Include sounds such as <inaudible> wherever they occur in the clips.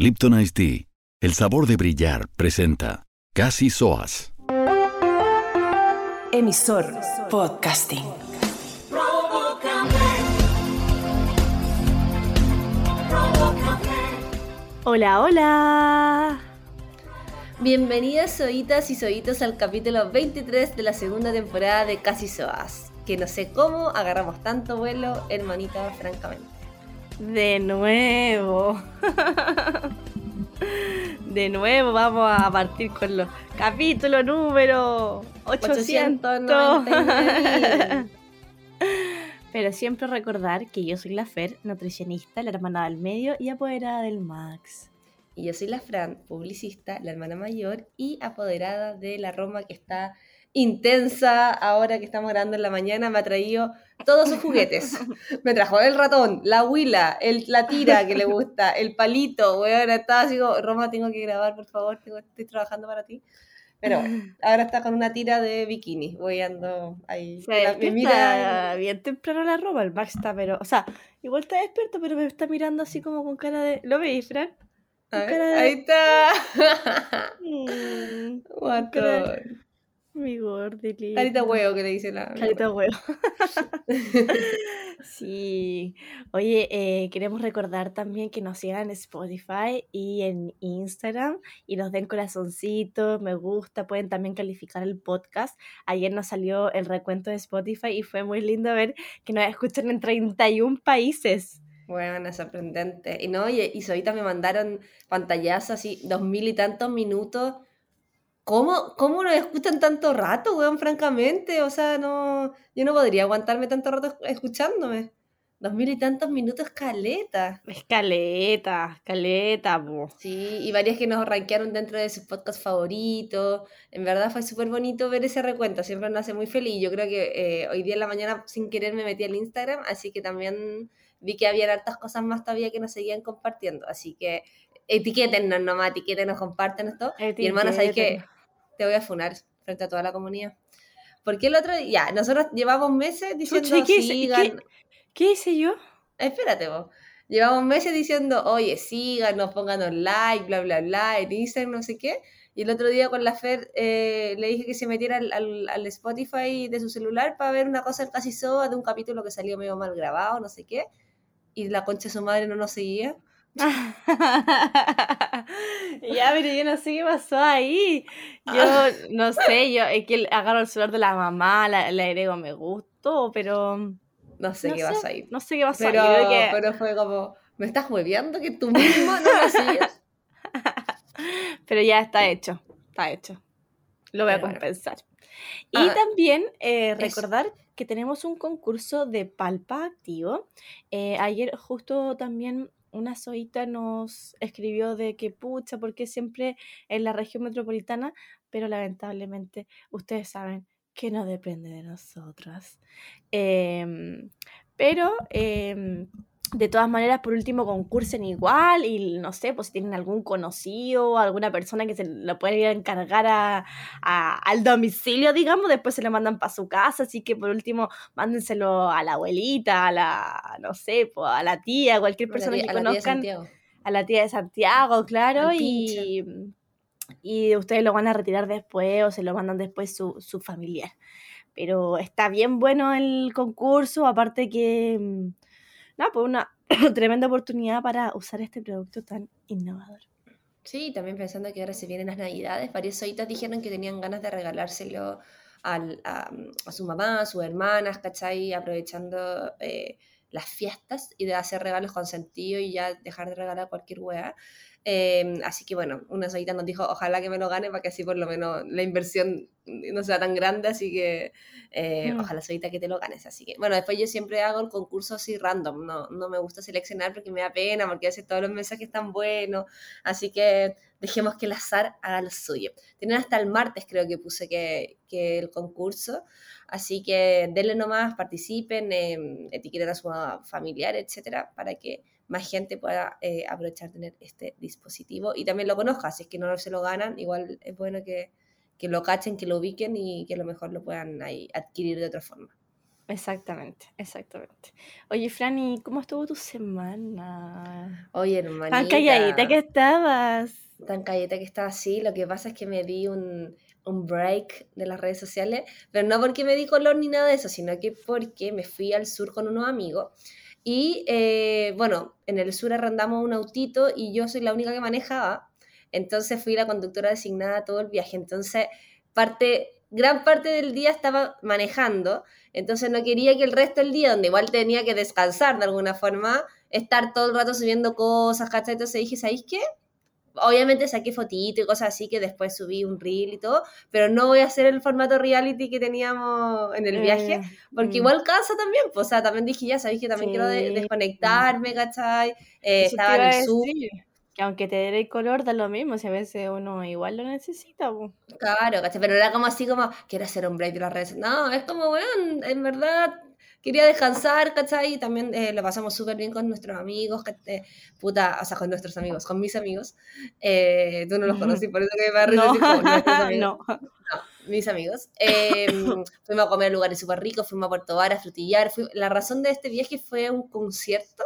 Lipton Ice Tea, el sabor de brillar, presenta Casi Soas. Emisor Podcasting. Hola, hola. Bienvenidas soitas y soitos al capítulo 23 de la segunda temporada de Casi Soas. Que no sé cómo agarramos tanto vuelo, hermanita, francamente. De nuevo. <laughs> De nuevo vamos a partir con los capítulos número 800. 899. <laughs> Pero siempre recordar que yo soy la Fer, nutricionista, la hermana del medio y apoderada del Max. Y yo soy la Fran, publicista, la hermana mayor y apoderada de la Roma que está intensa ahora que estamos grabando en la mañana. Me ha traído todos sus juguetes. Me trajo el ratón, la huila, el, la tira que le gusta, el palito, weón. Estaba así como, Roma, tengo que grabar, por favor, tengo- estoy trabajando para ti. Pero bueno, <laughs> ahora está con una tira de bikini. Voy ando ahí. Se La- me despierta bien temprano la ropa, el Max está, pero, o sea, igual está despierto, pero me está mirando así como con cara de... ¿Lo veis, Fran? Ver, de- ahí está. <laughs> Mm. Mi gordili. Carita huevo que le dice la. Carita huevo. <laughs> <laughs> Sí. Oye, eh, queremos recordar también que nos sigan en Spotify y en Instagram y nos den corazoncitos, me gusta, pueden también calificar el podcast. Ayer nos salió el recuento de Spotify y fue muy lindo ver que nos escuchan en 31 países. Bueno, es sorprendente. Y no, y, y ahorita me mandaron pantallazos así, dos mil y tantos minutos. ¿Cómo, ¿Cómo nos escuchan tanto rato, weón? Francamente, o sea, no, yo no podría aguantarme tanto rato escuchándome. Dos mil y tantos minutos, caleta. Escaleta, escaleta, po. Sí, y varias que nos rankearon dentro de sus podcasts favoritos. En verdad fue súper bonito ver ese recuento, siempre nos hace muy feliz. Yo creo que eh, hoy día en la mañana sin querer me metí al Instagram, así que también vi que había hartas cosas más todavía que nos seguían compartiendo. Así que etiquétennos nomás, etiquétenos, comparten esto. Y hermana, ¿sabes qué? Te voy a funar frente a toda la comunidad. Porque el otro día, ya, nosotros llevamos meses diciendo, ¿y qué sigan, qué- ¿Qué hice yo? Espérate vos. Llevamos meses diciendo, oye, síganos, pónganos like, bla, bla, bla, en Instagram, no sé qué. Y el otro día con la Fer eh, le dije que se metiera al, al- al Spotify de su celular para ver una cosa del casi soa de un capítulo que salió medio mal grabado, no sé qué. Y la concha de su madre no nos seguía. <laughs> ya, pero yo no sé qué pasó ahí. Yo <laughs> no sé, yo es que agarro el celular de la mamá, la- le agrego me gustó, pero No sé no qué sé, vas a ir. no sé qué pasó. Pero, creo que- pero fue como, ¿me estás hueveando que tú mismo no lo sigues? <laughs> pero ya está hecho, está hecho. Lo voy a Pero bueno. compensar. Y Ah, también eh, recordar que tenemos un concurso de palpa activo. Eh, ayer justo también una soita nos escribió de que pucha, porque siempre en la región metropolitana, pero lamentablemente ustedes saben que no depende de nosotras. Em, pero em, de todas maneras, por último, concursen igual y no sé, pues si tienen algún conocido, alguna persona que se lo puede ir a encargar a, a- al domicilio, digamos, después se lo mandan para su casa, así que por último, mándenselo a la abuelita, a la, no sé, pues, a la tía, a cualquier la persona tía- que a la conozcan, Santiago. a la tía de Santiago, claro, y, y ustedes lo van a retirar después o se lo mandan después su, su familiar. Pero está bien bueno el concurso, aparte que, mm, nada, pues una <coughs> tremenda oportunidad para usar este producto tan innovador. Sí, también pensando que ahora se vienen las navidades, varias soitas dijeron que tenían ganas de regalárselo al- a, a su mamá, a sus hermanas, ¿cachai? Aprovechando eh, las fiestas y de hacer regalos con sentido y ya dejar de regalar cualquier weá. Eh, así que bueno, una soita nos dijo, ojalá que me lo gane para que así por lo menos la inversión no sea tan grande, así que eh, Mm. ojalá soita que te lo ganes. Así que bueno, después yo siempre hago el concurso así random, no, no me gusta seleccionar porque me da pena, porque veces todos los mensajes están buenos, así que dejemos que el azar haga lo suyo. Tienen hasta el martes creo que puse que, que el concurso, así que denle nomás, participen, eh, etiqueten a su familiar, etcétera, para que más gente pueda eh, aprovechar tener este dispositivo y también lo conozca, si es que no se lo ganan, igual es bueno que, que lo cachen, que lo ubiquen y que a lo mejor lo puedan ahí adquirir de otra forma. Exactamente, exactamente. Oye, Franny, ¿cómo estuvo tu semana? Oye, Tan hermanita. calladita que estabas. Tan calladita que estaba así. Lo que pasa es que me di un, un break de las redes sociales, pero no porque me di color ni nada de eso, sino que porque me fui al sur con unos amigos. Y eh, bueno, en el sur arrendamos un autito y yo soy la única que manejaba. Entonces fui la conductora designada todo el viaje. Entonces, parte, gran parte del día estaba manejando. Entonces no quería que el resto del día, donde igual tenía que descansar de alguna forma, estar todo el rato subiendo cosas, ¿cachai? Entonces dije, ¿sabéis qué? Obviamente saqué fotito y cosas así que después subí un reel y todo, pero no voy a hacer el formato reality que teníamos en el viaje, Eh, porque mm. igual cansa también, pues, o sea, también dije, ya sabéis que también quiero de- Sí. desconectarme, ¿cachai? Eh, estaba en el sur, decir, Que aunque te dé el color, da lo mismo, si a veces uno igual lo necesita. claro, ¿cachai? Pero era como así como, quiero hacer un break de las redes. No, es como, weón, en verdad quería descansar, ¿cachai? Y también eh, lo pasamos súper bien con nuestros amigos, eh, puta, o sea, con nuestros amigos, con mis amigos. Eh, tú no los conocí, por eso que me No, decir <laughs> no. No, mis amigos. Eh, <laughs> fuimos a comer a lugares súper ricos, fuimos a Puerto Vara a frutillar. La razón de este viaje fue un concierto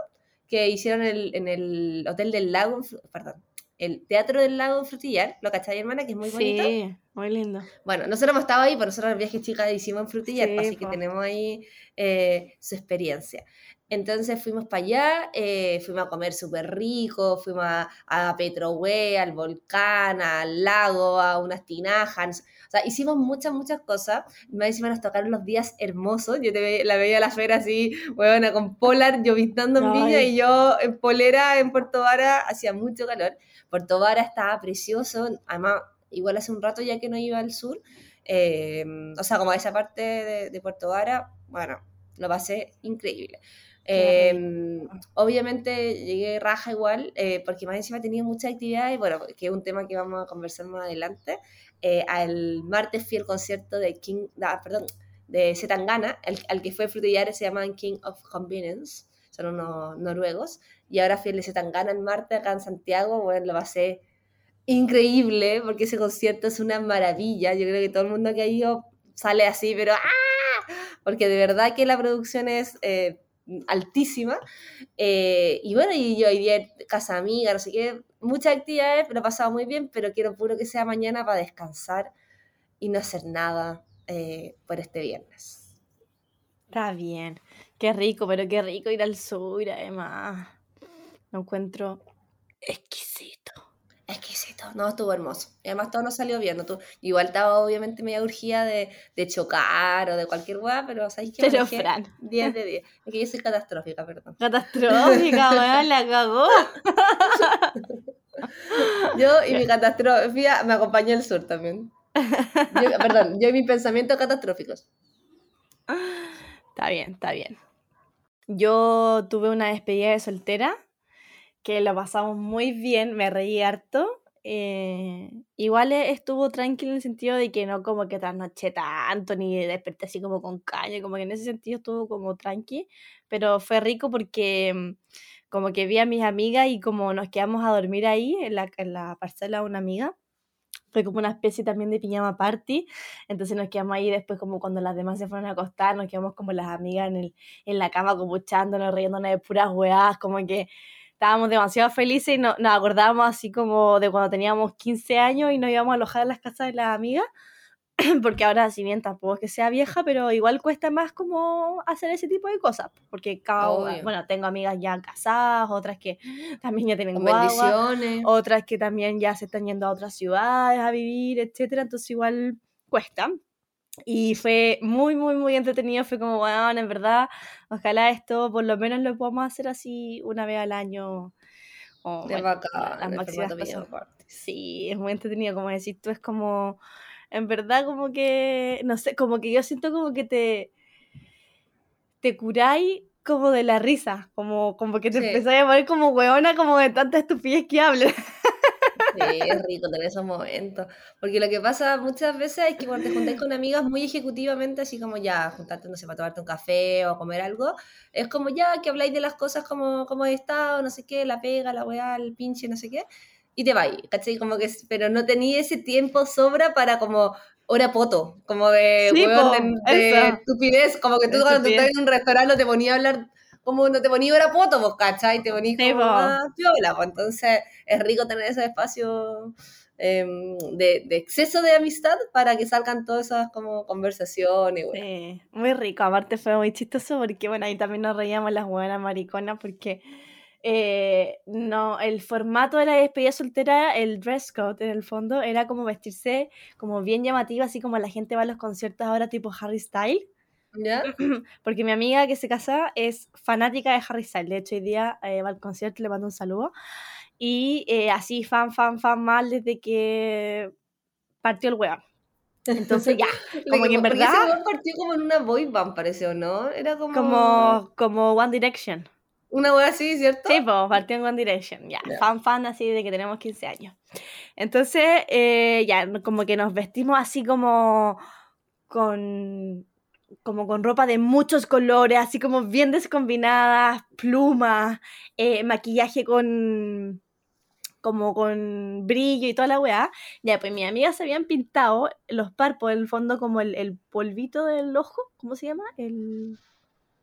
que hicieron en el, en el Hotel del Lago, perdón, el Teatro del Lago en Frutillar, ¿lo cachai, hermana? Que es muy bonito. Sí, muy lindo. Bueno, nosotros hemos estado ahí, pero nosotros el viaje chica hicimos en Frutillar, Sí, así que tenemos ahí eh, su experiencia. Entonces fuimos para allá, eh, fuimos a comer súper rico, fuimos a, a Petrohue, al volcán, al lago, a unas tinajas. O sea, hicimos muchas, muchas cosas. Más encima nos tocaron los días hermosos. Yo te ve- la veía a la Fera así, huevona, con polar, llovizando en Viña Ay. y yo en polera en Puerto Vara, hacía mucho calor. Puerto Vara estaba precioso, además, igual hace un rato ya que no iba al sur. eh, o sea, como a esa parte de, de Puerto Vara, bueno, lo pasé increíble. Eh, obviamente llegué raja igual, eh, porque más encima tenía muchas actividades, bueno, que es un tema que vamos a conversar más adelante. Eh, al martes fui al concierto de King, ah, perdón, de Zetangana, al que fue Frutillar se llaman King of Convenience, son unos noruegos, y ahora de Zetangana el martes acá en Santiago, bueno, lo pasé increíble, porque ese concierto es una maravilla, yo creo que todo el mundo que ha ido sale así, pero ¡ah! Porque de verdad que la producción es... eh, altísima. Eh, y bueno, y yo iría a casa amiga, no sé qué, muchas actividades, lo he pasado muy bien, pero quiero puro que sea mañana para descansar y no hacer nada eh, por este viernes. Está bien. Qué rico, pero qué rico ir al sur, además. Lo encuentro exquisito. Exquisito, no, estuvo hermoso. Y además todo nos salió bien. ¿no? Tú, igual estaba obviamente media urgida de, de chocar o de cualquier weá, pero ¿sabes qué? Pero, Fran. 10 de 10. Es que yo soy catastrófica, perdón. Catastrófica, <laughs> weón, la cagó. Yo y mi catastrófica me acompañó el sur también. Yo- perdón, yo y mis pensamientos catastróficos. Está bien, está bien. Yo tuve una despedida de soltera que lo pasamos muy bien, me reí harto. eh, igual e- estuvo tranquilo en el sentido de que no como que trasnoché tanto, ni desperté así como con caña, como que en ese sentido estuvo como tranqui, pero fue rico porque mm, como que vi a mis amigas y como nos quedamos a dormir ahí en la, en la parcela de una amiga, fue como una especie también de pijama party, entonces nos quedamos ahí después como cuando las demás se fueron a acostar, nos quedamos como las amigas en, el, en la cama como echándonos, riéndonos de puras weás, como que estábamos demasiado felices y no- nos acordábamos así como de cuando teníamos 15 años y nos íbamos a alojar en las casas de las amigas, <clears throat> porque ahora si bien tampoco es que sea vieja, pero igual cuesta más como hacer ese tipo de cosas, porque cada Obvio. bueno, tengo amigas ya casadas, otras que <laughs> también ya tienen guagua, bendiciones. otras que también ya se están yendo a otras ciudades a vivir, etcétera, entonces igual cuesta. Y fue muy, muy, muy entretenido. Fue como, bueno, en verdad, ojalá esto por lo menos lo podamos hacer así una vez al año. O, De bueno, las máximas party. Sí, es muy entretenido, como decís tú, es como, en verdad, como que, no sé, como que yo siento como que te, te curáis como de la risa, como, como que te Sí. empezáis a poner como hueona, como de tanta estupidez que hablas. Sí, es rico tener esos momentos. Porque lo que pasa muchas veces es que cuando te juntáis con amigas muy ejecutivamente, así como ya, juntarte, no sé, para tomarte un café o comer algo, es como ya que habláis de las cosas como, como he estado, no sé qué, la pega, la weá, el pinche, no sé qué, y te vais, ¿cachai? Como que, pero no tenía ese tiempo sobra para como hora poto, como de, Sí, weón, po, de, de estupidez, como que tú cuando estupidez. estás en un restaurante no te ponías a hablar, como no te ponías hora poto, vos, ¿cachai? Te ponías Sí, como más piola, pues entonces es rico tener ese espacio em, de, de exceso de amistad para que salgan todas esas como conversaciones, weón. Sí, muy rico. Aparte fue muy chistoso porque, bueno, ahí también nos reíamos las buenas mariconas porque eh, no, el formato de la despedida soltera, el dress code en el fondo, era como vestirse como bien llamativa, así como la gente va a los conciertos ahora tipo Harry Styles. ¿Ya? <laughs> Porque mi amiga que se casa es fanática de Harry Styles. De hecho, hoy día eh, va al concierto, le mando un saludo. Y eh, así, fan, fan, fan mal desde que partió el weón. Entonces ya, <laughs> como que en ese verdad, weón partió como en una boy band, pareció, ¿no? Era como... como, como One Direction. Una wea así, ¿cierto? Sí, pues partió en One Direction, ya, Ya. fan, fan así de que tenemos 15 años. Entonces, eh, ya, como que nos vestimos así como con como con ropa de muchos colores, así como bien descombinadas, plumas, eh, maquillaje con como con brillo y toda la weá. Ya, pues mis amigas se habían pintado los párpados, en el fondo como el, el polvito del ojo, ¿cómo se llama? El...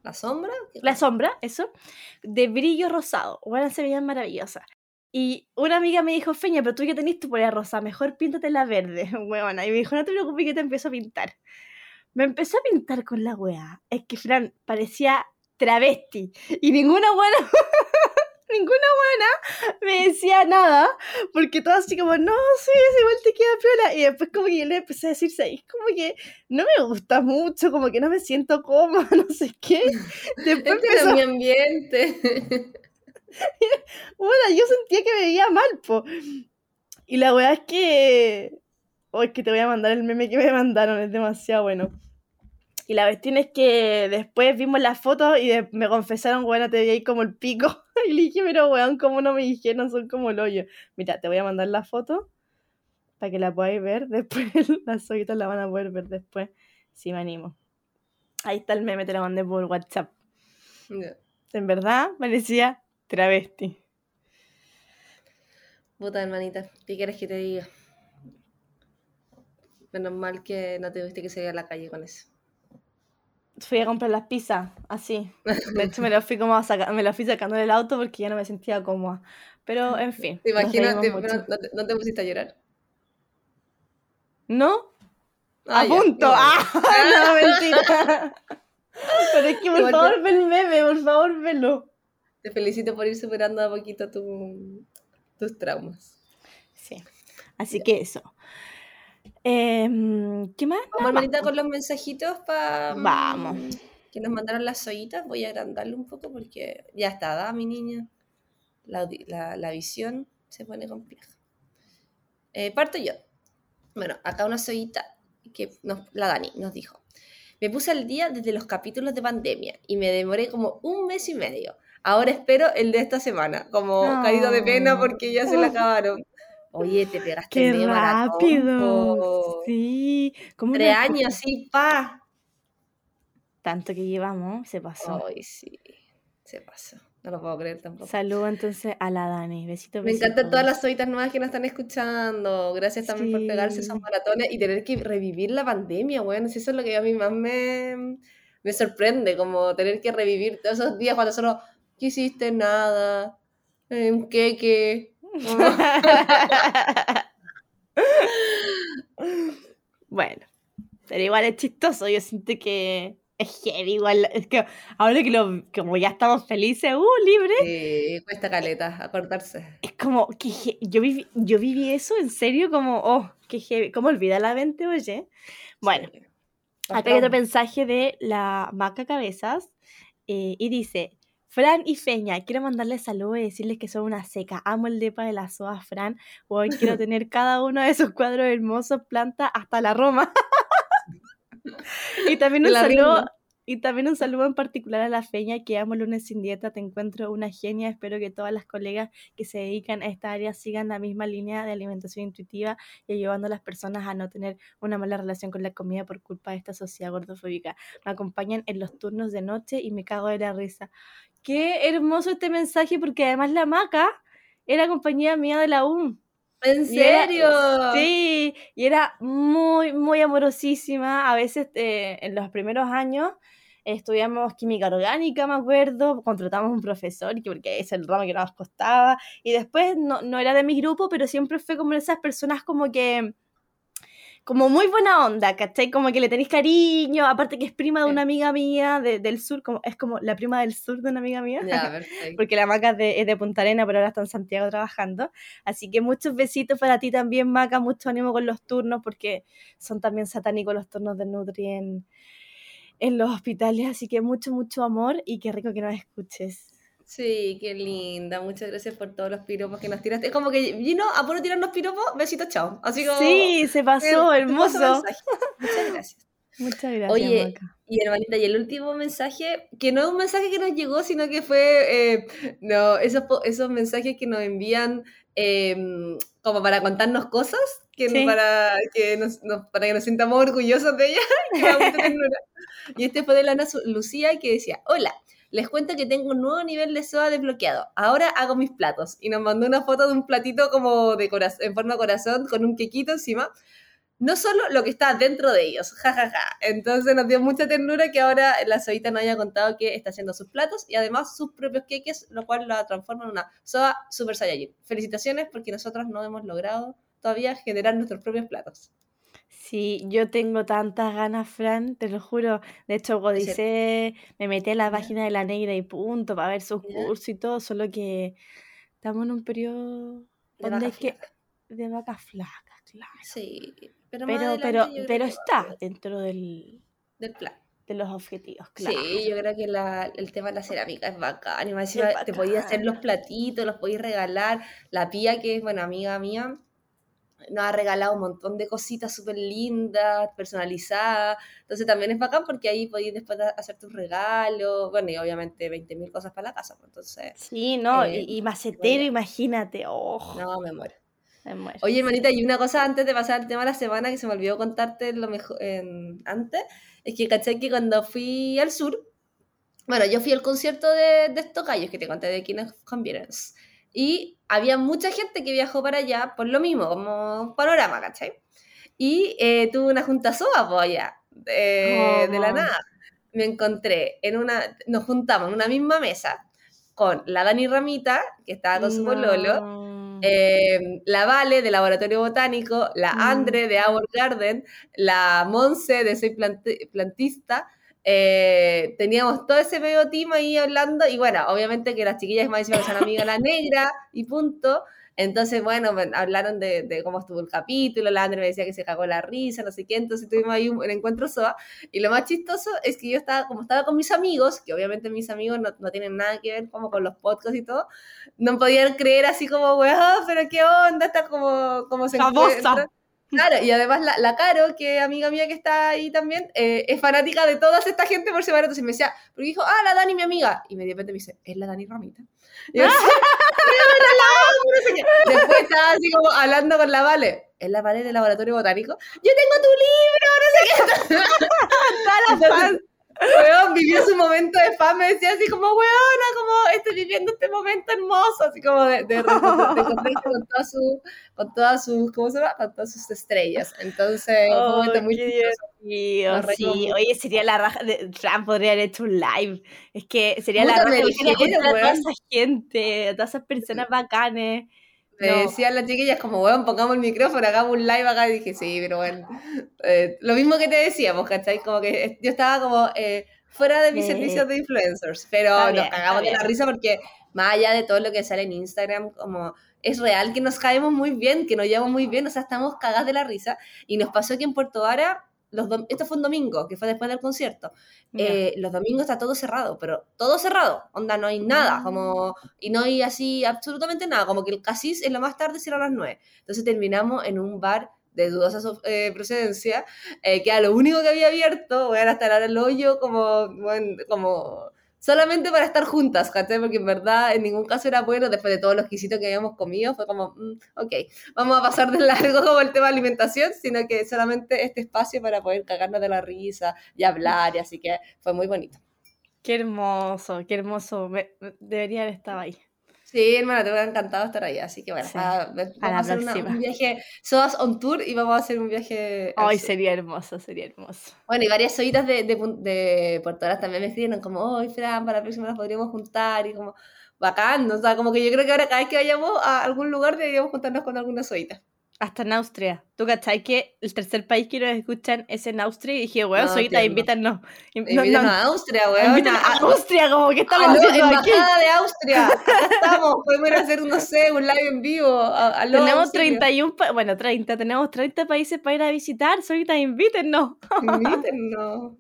¿La sombra? ¿Qué La sombra, eso, de brillo rosado. Bueno, se veían maravillosas. Y una amiga me dijo, Feña, pero tú ya tenés tu polera rosa, mejor píntate la verde, <laughs> huevona. Y me dijo, no te preocupes que te empiezo a pintar. Me empezó a pintar con la weá. Es que Fran parecía travesti. Y ninguna buena, <laughs> ninguna buena me decía nada. Porque todo así como, no, sí, es igual te queda piola. Y después como que yo le empecé a decir, ¿sabes? Como que no me gusta mucho, como que no me siento cómoda, <laughs> no sé qué. Después Este es empezó mi <laughs> ambiente. Bueno, yo sentía que me veía mal, po. Y la weá es que. Oh, es que te voy a mandar el meme que me mandaron, es demasiado bueno. Y la cuestión es que después vimos las fotos y me confesaron, weón, te veía ahí como el pico. <laughs> Y le dije, pero weón, ¿cómo no me dijeron? Son como el hoyo. Mira, te voy a mandar la foto para que la podáis ver. Después <laughs> las hojitas la van a poder ver después, si me animo. Ahí está el meme, te lo mandé por WhatsApp. En verdad, parecía travesti. Puta hermanita, ¿qué quieres que te diga? Menos mal que no te tuviste que salir a la calle con eso. Fui a comprar las pizzas, así. <laughs> De hecho, me lo fui como a saca- me fui sacando del auto porque ya no me sentía cómoda. Pero, en fin. ¿Te imaginas? te- mucho. no, te, no te pusiste a llorar? ¿No? Ah, ¡A ya, punto! ¡Ah! <laughs> No, mentira. Pero es que, por Igual te- favor, ve el meme, por favor, velo. Te felicito por ir superando a poquito tu- tus traumas. Sí. Así que eso. Em, ¿Qué más? Vamos, hermanita, con los mensajitos para Vamos. que nos mandaron las ollitas. Voy a agrandarlo un poco porque ya está, ¿da, mi niña? La, la- la visión se pone compleja. Eh, parto yo. Bueno, acá una sollita que nos, la Dani nos dijo. Me puse al día desde los capítulos de pandemia y me demoré como un mes y medio. Ahora espero el de esta semana, como No. caído de pena porque ya se la acabaron. Oye, te pegaste ¡Qué medio rápido! Sí. ¿Cómo Tres años, sí, pa. Tanto que llevamos, se pasó. Ay, sí. Se pasó. No lo puedo creer tampoco. Saludo entonces a la Dani. Besitos, Me encantan todas las soitas nuevas que nos están escuchando. Gracias también por pegarse esos maratones y tener que revivir la pandemia, bueno, eso es lo que a mí más me, me sorprende, como tener que revivir todos esos días cuando solo, ¿qué hiciste? Nada. Eh, Un queque. Como- <laughs> bueno, pero igual es chistoso. Yo siento que es heavy igual. Es que ahora que lo, como ya estamos felices, uh, libre, Sí, cuesta caleta acordarse. es como que yo viví, yo viví eso en serio, como, oh, qué heavy. ¿Cómo olvida la mente, oye? Bueno, Sí. acá hay otro mensaje de la Maca Cabezas eh, y dice. Fran y Feña, quiero mandarles saludos y decirles que son una seca. Amo el depa de la SOA, Fran. Hoy quiero <laughs> tener cada uno de esos cuadros hermosos, planta hasta la Roma. y también un la saludo, y también un saludo en particular a la Feña, que amo lunes sin dieta, te encuentro una genia. Espero que todas las colegas que se dedican a esta área sigan la misma línea de alimentación intuitiva y ayudando a las personas a no tener una mala relación con la comida por culpa de esta sociedad gordofóbica. Me acompañan en los turnos de noche y me cago de la risa. Qué hermoso este mensaje porque además la maca era compañía mía de la U. ¿En era- serio? sí, y era muy, muy amorosísima. A veces eh, en los primeros años estudiamos química orgánica, me acuerdo, contratamos un profesor, que- porque es el ramo que nos costaba. Y después no, no era de mi grupo, pero siempre fue como esas personas como que como muy buena onda, ¿cachai? Como que le tenéis cariño, aparte que es prima de una amiga mía de- del sur, como, es como la prima del sur de una amiga mía. <laughs> Perfecto. porque la Maca es de, es de Punta Arena, pero ahora está en Santiago trabajando. Así que muchos besitos para ti también, Maca, mucho ánimo con los turnos, porque son también satánicos los turnos de Nutri en, en los hospitales. Así que mucho, mucho amor y qué rico que nos escuches. Sí, qué linda. Muchas gracias por todos los piropos que nos tiraste. Es como que vino a puro tirarnos piropos, besitos, chao. Así como. Sí, se pasó, eh, hermoso. Muchas gracias. Muchas gracias, Oye, Maca. Y hermanita, y el último mensaje, que no es un mensaje que nos llegó, sino que fue, eh, no, esos, esos mensajes que nos envían eh, como para contarnos cosas, que Sí. para, que nos, nos- para que nos sintamos orgullosos de ella. <laughs> y este fue de Lana Lucía, que decía, hola, les cuento que tengo un nuevo nivel de SOA desbloqueado. Ahora hago mis platos. Y nos mandó una foto de un platito como de coraz- en forma de corazón, con un quequito encima no solo lo que está dentro de ellos, jajaja. Entonces nos dio mucha ternura que ahora la Soita nos haya contado que está haciendo sus platos y además sus propios queques, lo cual la transforma en una Soa Super Saiyajin. Felicitaciones porque nosotros no hemos logrado todavía generar nuestros propios platos. Sí, yo tengo tantas ganas, Fran, te lo juro. De hecho, codicé, me metí a la página de la negra y punto para ver sus cursos y todo, solo que estamos en un periodo De donde vaca hay que flaca. de vacas flacas, claro. Sí, pero Pero, adelante pero, pero está va- dentro del, del plan. de los objetivos, claro. Sí, yo creo que la- el tema de la cerámica es bacán. Y más Es te podías hacer los platitos, los podías regalar. La pía, que es, bueno, amiga mía, nos ha regalado un montón de cositas súper lindas, personalizadas. Entonces también es bacán porque ahí podías después hacer tus regalos. Bueno, y obviamente 20.000 cosas para la casa. pues, Entonces, Sí, no, eh, y, y macetero, bueno. imagínate. Oh, no, me muero. me muero. Oye, hermanita, y una cosa antes de pasar al tema de la semana que se me olvidó contarte lo mejor antes, es que caché que cuando fui al sur, bueno, yo fui al concierto de, de estos gallos que te conté de King of Convenience, y había mucha gente que viajó para allá por lo mismo, como panorama, ¿cachai? Y eh, tuve una junta soa, pues allá, de, de la Oh. nada. Me encontré en una, nos juntamos en una misma mesa con la Dani Ramita, que estaba con su pololo, eh, la Vale de Laboratorio Botánico, la Mm. Andre de Our Garden, la Monse de Soy Planti- Plantista. Eh, teníamos todo ese medio team ahí hablando y bueno, obviamente que las chiquillas más encima que son amigas la negra y punto. Entonces, bueno, hablaron de, de cómo estuvo el capítulo, la Andre me decía que se cagó la risa, no sé qué, entonces tuvimos ahí un, un encuentro SOA. Y lo más chistoso es que yo estaba, como estaba con mis amigos, que obviamente mis amigos no, no tienen nada que ver como con los podcasts y todo, no podían creer así como, weón, pero qué onda, está como, como se encuentra. Claro, y además la, la Caro, que es amiga mía que está ahí también, eh, es fanática de toda esta gente por separado. Entonces me decía, porque dijo, ah, la Dani, mi amiga. Y de repente me dice, es la Dani Ramita. Y yo <laughs> decía, "Pero la amo", no sé qué. Después estaba así como hablando con la Vale. ¿Es la Vale del laboratorio botánico? Yo tengo tu libro, no sé qué. <laughs> Todas las fans. Weón, vivió su momento de fama, decía así como, weona, como estoy viviendo este momento hermoso, así como de, de, de encontrarse con todas sus, con todas sus, ¿cómo se llama? Con todas sus estrellas. Entonces, fue un momento Oh, muy reímos sí. mucho. Oye, sería la raja. De, Fran podría haber hecho un live. Es que sería la raja juntar a toda esa gente, a todas esas personas bacanes. Me No. decían las chiquillas como, weón, pongamos el micrófono, hagamos un live acá. Y dije, sí, pero bueno. Eh, lo mismo que te decíamos, ¿cachai? Como que eh, yo estaba como eh, fuera de mis Sí. servicios de influencers, pero Está nos bien, cagamos de la risa porque más allá de todo lo que sale en Instagram, como es real que nos caemos muy bien, que nos llevamos muy bien, o sea, estamos cagadas de la risa. Y nos pasó que en Puerto Vara, los esto fue un domingo, que fue después del concierto. Eh, los domingos está todo cerrado, pero todo cerrado, onda, no hay nada, Mm. como, y no hay así absolutamente nada, como que el casis en lo más tarde cierra a las 9. Entonces terminamos en un bar de dudosa eh, procedencia, eh, que era lo único que había abierto, voy a estar ahora el hoyo como, bueno, como solamente para estar juntas, ¿cachai? Porque en verdad en ningún caso era bueno, después de todos los quisitos que habíamos comido, fue como, mm, ok, vamos a pasar de largo <laughs> como el tema de alimentación, sino que solamente este espacio para poder cagarnos de la risa y hablar, y así que fue muy bonito. Qué hermoso, qué hermoso. Me- debería haber estado ahí. Sí, hermana, te hubiera encantado estar ahí, así que bueno, Sí, a- vamos a, la hacer una- un viaje, Sodas on tour y vamos a hacer un viaje sur. sería hermoso, sería hermoso. Bueno, y varias solitas de, de, de Puerto Varas también me escribieron como, oh, Fran, para la próxima nos podríamos juntar y como, bacán, o sea, como que yo creo que ahora cada vez que vayamos a algún lugar deberíamos juntarnos con alguna solita. Hasta en Austria. ¿Tú cachai que el tercer país que nos escuchan es en Austria? Y dije, weón, No, invítanos. In- no, Invítanos no, a Austria, weón. invítanos a Austria, como que estamos Aló, haciendo aquí. de Austria, acá estamos, podemos ir a hacer, no sé, un live en vivo. aló, Tenemos auxilio. 31, pa- bueno, 30, tenemos 30 países para ir a visitar. Soyita, invítennos. Invítennos.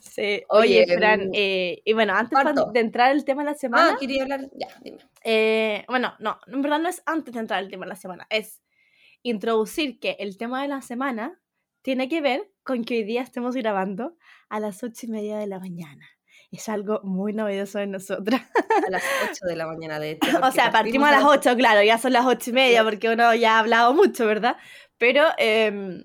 Sí. Oye, Oye, Fran, mm, eh, y bueno, antes de entrar al tema de la semana, Ah, quería hablar, ya, dime. eh, bueno, no, en verdad no es antes de entrar al tema de la semana, es introducir que el tema de la semana tiene que ver con que hoy día estemos grabando a las ocho y media de la mañana. Es algo muy novedoso en nosotras. A las 8 de la mañana, de hecho. <laughs> O sea, partimos a las 8, claro, ya son las ocho y media porque uno ya ha hablado mucho, ¿verdad? Pero em,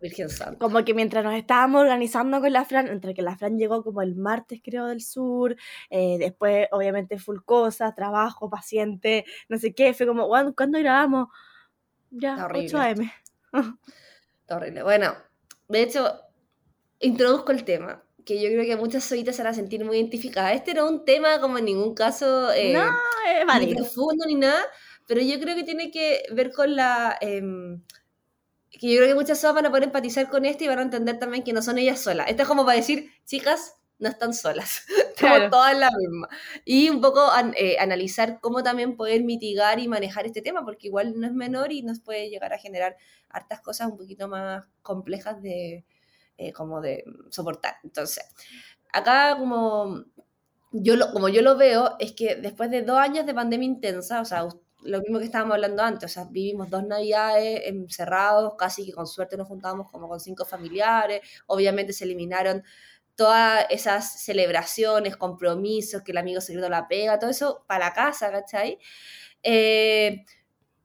Virgen Santa. como que mientras nos estábamos organizando con la Fran, entre que la Fran llegó como el martes creo del sur, eh, después obviamente full cosas, trabajo, paciente, no sé qué, fue como, "Guau, ¿cuándo grabamos? Ya, Está horrible 8 am. <laughs> Está horrible. Bueno, de hecho, introduzco el tema, que yo creo que muchas solitas se van a sentir muy identificadas. Este no es un tema como en ningún caso eh, no, eh, ni vale. profundo ni nada, pero yo creo que tiene que ver con la... em, que yo creo que muchas solas van a poder empatizar con esto y van a entender también que no son ellas solas. Esto es como para decir, chicas, no están solas, <laughs> Claro. todas en la misma. Y un poco eh, analizar cómo también poder mitigar y manejar este tema, porque igual no es menor y nos puede llegar a generar hartas cosas un poquito más complejas de, eh, como de soportar. Entonces, acá como yo lo, como yo lo veo, es que después de dos años de pandemia intensa, o sea, lo mismo que estábamos hablando antes, o sea, vivimos dos navidades encerrados, casi que con suerte nos juntábamos como con cinco familiares, obviamente se eliminaron todas esas celebraciones, compromisos, que el amigo secreto la pega, todo eso para la casa, ¿cachai? Eh,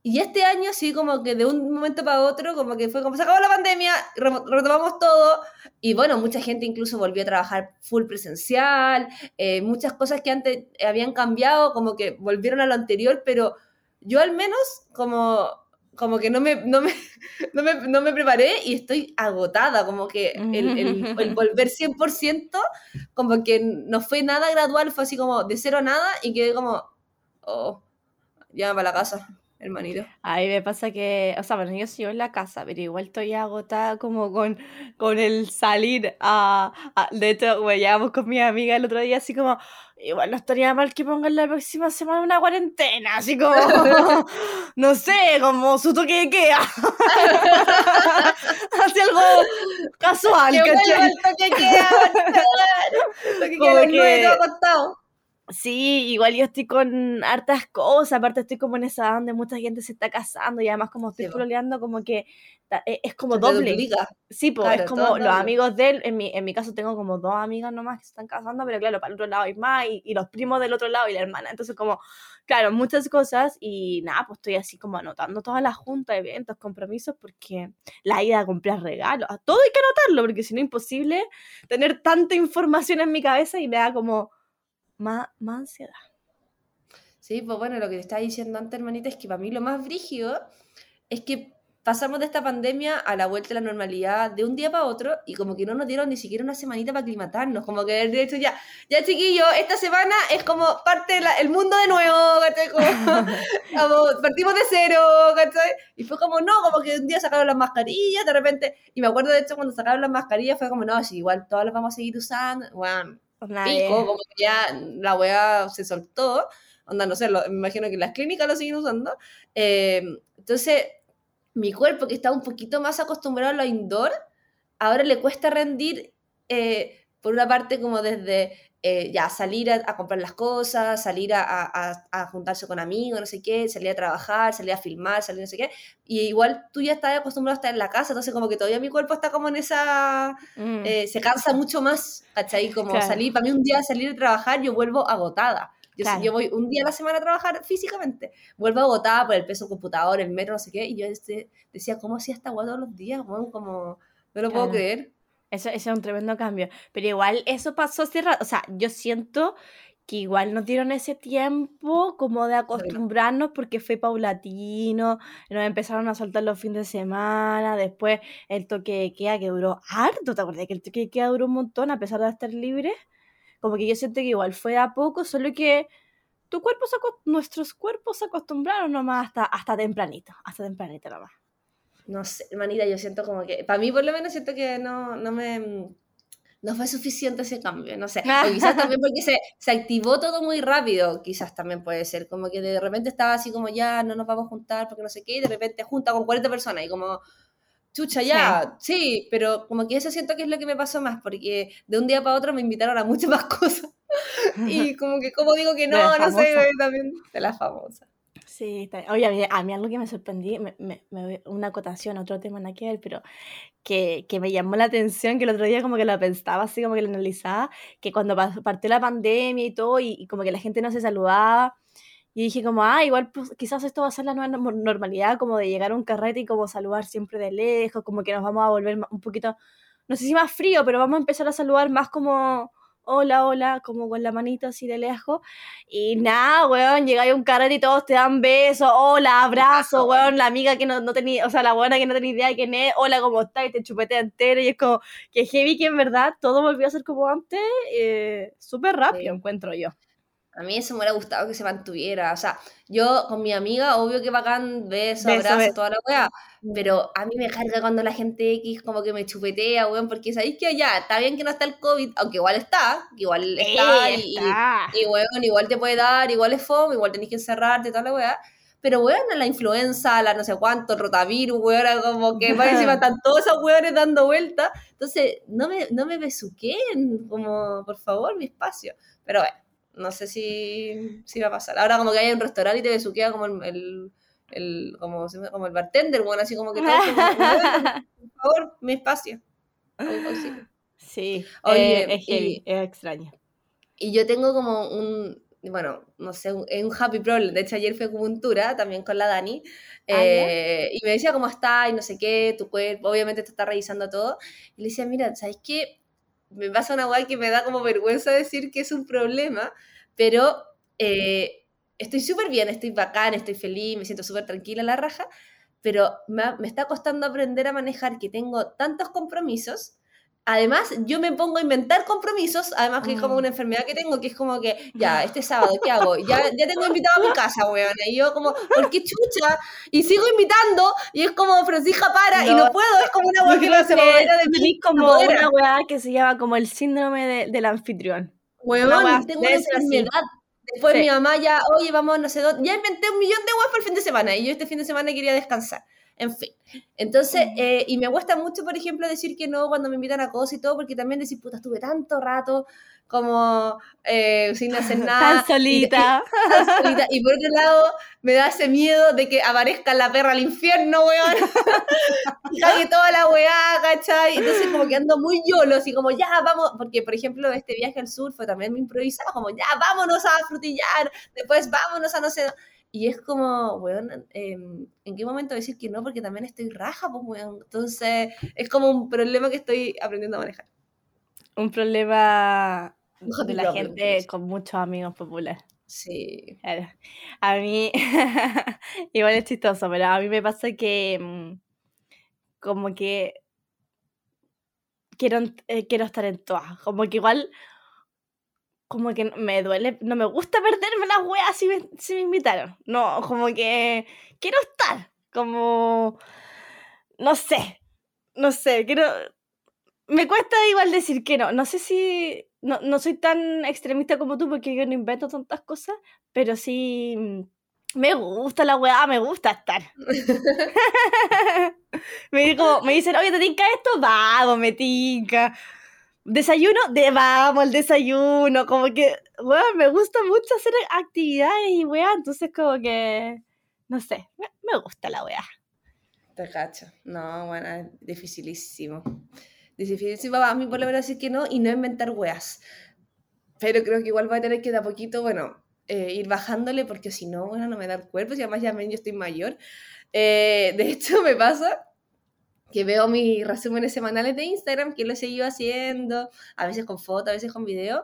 y este año sí, como que de un momento para otro, como que fue como se acabó la pandemia, retomamos todo, y bueno, mucha gente incluso volvió a trabajar full presencial, eh, muchas cosas que antes habían cambiado, como que volvieron a lo anterior, pero yo al menos como, como que no me, no, me, <laughs> no, me, no me preparé y estoy agotada, como que el, el, el <laughs> volver 100%, como que no fue nada gradual, fue así como de cero a nada y quedé como, oh, ya para la casa, hermanito. A mí me pasa que, o sea, bueno, yo sigo en la casa, pero igual estoy agotada como con, con el salir a, a- De hecho, bueno, llegamos con mi amiga el otro día así como, igual no estaría mal que pongan la próxima semana una cuarentena, así como, <laughs> no sé, como su toque de queda. <laughs> Así algo casual, ¿cachai? toque de queda, toque de queda Sí, igual yo estoy con hartas cosas, aparte estoy como en esa edad donde mucha gente se está casando y además como estoy Sí, como que e- es como Se doble. Sí, pues Claro, es como los doble. amigos de él, en mi, en mi caso tengo como dos amigas nomás que se están casando, pero claro, para el otro lado hay más y, y los primos del otro lado y la hermana, entonces como, claro, muchas cosas y nada, pues estoy así como anotando todas las juntas, eventos, compromisos, porque la ida a comprar regalos, a todo hay que anotarlo, porque si no es imposible tener tanta información en mi cabeza y me da como más, más ansiedad. Sí, pues bueno, lo que te estaba diciendo antes, hermanita, es que para mí lo más brígido es que pasamos de esta pandemia a la vuelta a la normalidad de un día para otro y como que no nos dieron ni siquiera una semanita para aclimatarnos, como que de hecho ya, ya chiquillos, esta semana es como parte del mundo de nuevo, ¿cachai? Como, <laughs> como partimos de cero, ¿cachai? Y fue como, no, como que un día sacaron las mascarillas, de repente, y me acuerdo de hecho cuando sacaron las mascarillas fue como, no, sí, igual todas las vamos a seguir usando, bueno, Pico, como que ya la weá se soltó. Onda, no sé, me imagino que las clínicas lo siguen usando. Eh, entonces, mi cuerpo, que está un poquito más acostumbrado a lo indoor, ahora le cuesta rendir, eh, por una parte, como desde eh, ya salir a, a comprar las cosas, salir a, a- a- juntarse con amigos, no sé qué, salir a trabajar, salir a filmar, salir no sé qué. Y igual tú ya estás acostumbrado a estar en la casa, entonces como que todavía mi cuerpo está como en esa Mm. eh, se cansa mucho más, ¿cachai? Como Claro. salir, para mí un día salir a trabajar, yo vuelvo agotada. Yo, Claro. yo voy un día a la semana a trabajar físicamente, vuelvo agotada por el peso del computador, el metro, no sé qué, y yo este, decía, ¿cómo hacía esta agua todos los días? weón? como, no lo puedo Claro. creer. Eso, ese es un tremendo cambio. Pero igual eso pasó hace rato. O sea, yo siento que igual nos dieron ese tiempo como de acostumbrarnos porque fue paulatino, nos empezaron a soltar los fines de semana, después el toque de queda que duró harto, ¿te acuerdas que el toque de queda duró un montón a pesar de estar libre? Como que yo siento que igual fue a poco, solo que tu cuerpo nuestros cuerpos se acostumbraron nomás hasta, hasta tempranito, hasta tempranito nomás. No sé, manita, yo siento como que, para mí por lo menos siento que no, no me no fue suficiente ese cambio, no sé. <laughs> O quizás también porque se, se, activó todo muy rápido, quizás también puede ser. Como que de repente estaba así como ya no nos vamos a juntar porque no sé qué, y de repente junta con 40 personas y como, chucha, ya, sí. pero como que eso siento que es lo que me pasó más, porque de un día para otro me invitaron a muchas más <laughs> cosas. y como que, como digo que no, no sé, también de la famosa. Sí, oye, a mí, algo que me sorprendí, me, me, una acotación, otro tema en aquel, pero que, que, me llamó la atención, que el otro día como que lo pensaba, así como que lo analizaba, que cuando partió la pandemia y todo, y, como que la gente no se saludaba, y dije como, ah, igual pues, quizás esto va a ser la nueva normalidad, como de llegar a un carrete y como saludar siempre de lejos, como que nos vamos a volver un poquito, no sé si más frío, pero vamos a empezar a saludar más como hola, hola, como con la manita así de lejos. Y nada, weón, llega un carrete y todos te dan besos, hola, abrazo, weón, la amiga que no, no tenía, o sea, la buena que no tenía idea de quién es, hola, ¿cómo está? Y te chupete entero. Y es como que heavy que en verdad todo volvió a ser como antes, eh, súper rápido, encuentro yo. A mí eso me hubiera gustado que se mantuviera. O sea, yo con mi amiga, obvio que bacán, beso, abrazo, toda la weá. Pero a mí me carga cuando la gente X como que me chupetea, weón, porque sabéis que ya, está bien que no está el COVID, aunque igual está, igual está, y, Y, weón, igual te puede dar, igual es fome, igual tenés que encerrarte, toda la weá. Pero weón, la influenza, la no sé cuánto, el rotavirus, weón, como que para <laughs> encima están todos esos weones dando vueltas. Entonces, no me, no me besuquen, como, por favor, mi espacio. Pero bueno no sé si, si va a pasar. Ahora como que hay un restaurante y te besuquea como el, el, como, como el bartender, bueno, así como que todo, por favor, mi espacio. Sí, Oye, eh, es, y, es extraño. Y yo tengo como un, bueno, no sé, un, un happy problem. De hecho, ayer fui a Cupuntura también con la Dani. Ah, eh, y me decía cómo está y no sé qué, tu cuerpo, obviamente te está revisando todo. Y le decía, mira, ¿sabes qué? Me pasa una guay que me da como vergüenza decir que es un problema, pero eh, estoy súper bien, estoy bacán, estoy feliz, me siento súper tranquila la raja, pero me, me, está costando aprender a manejar que tengo tantos compromisos Además, yo me pongo a inventar compromisos, además que es como mm. una enfermedad que tengo, que es como que, ya, <laughs> este sábado, ¿qué hago? Ya, ya tengo invitado a mi casa, weón, y yo como, ¿por qué chucha? Y sigo invitando, y es como, Francisca, para, y no puedo, es como una weá que no se de como una weá que se llama como el síndrome de, del anfitrión. Weón, tengo una enfermedad. Después mi mamá ya, oye, vamos, no sé dónde, ya inventé un millón de weas para el fin de semana, y yo este fin de semana quería descansar. En fin. Entonces, eh, y me gusta mucho, por ejemplo, decir que no cuando me invitan a cosas y todo, porque también decir, puta, estuve tanto rato como eh, sin <laughs> hacer nada. <laughs> tan, solita. Y, por otro lado, me da ese miedo de que aparezca la perra al infierno, weón. <laughs> y toda la weá, ¿cachai? Entonces, como que ando muy yolo, así como, ya, vamos, porque, por ejemplo, este viaje al sur fue también muy improvisado, como, ya, vámonos a frutillar, después vámonos a no sé y es como, weón, em, ¿en qué momento decir que no? Porque también estoy raja, pues, weón. Entonces, es como un problema que estoy aprendiendo a manejar. Un problema de la gente con muchos amigos populares. Sí. A mí, <laughs> igual es chistoso, pero a mí me pasa que mm, como que quiero, eh, quiero estar en todas. Como que igual como que me duele, no me gusta perderme las weas si me, si me invitaron. No, como que quiero estar, como, no sé, no sé, quiero, me cuesta igual decir que no, no sé si, no, no soy tan extremista como tú porque yo no invento tantas cosas, pero sí me gusta la weá, me gusta estar. <laughs> <laughs> me, digo, me dicen, oye, ¿te tinca esto? Vamos, me tinca desayuno, de vamos, el desayuno, como que, weón, me gusta mucho hacer actividades y weá, entonces como que, no sé, me, gusta la weá. Te cacho, no, bueno, dificilísimo. Dificilísimo a mí por lo menos decir que no y no inventar weas. Pero creo que igual voy a tener que de a poquito, bueno, eh, ir bajándole porque si no, bueno, no me da el cuerpo, y además ya yo estoy mayor. Eh, de <laughs> hecho, me pasa que veo mis resúmenes semanales de Instagram, que lo he seguido haciendo, a veces con foto, a veces con video,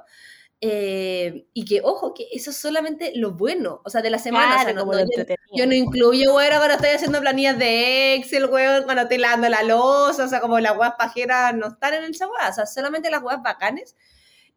Eh, y que, ojo, que eso es solamente lo bueno, o sea, de la semana. o sea, Claro, no- no, yo, yo no incluyo, bueno, cuando estoy haciendo planillas de Excel, weón, cuando estoy lavando la losa, o sea, como las weas pajeras no están en esa wea, o sea, solamente las weas bacanes.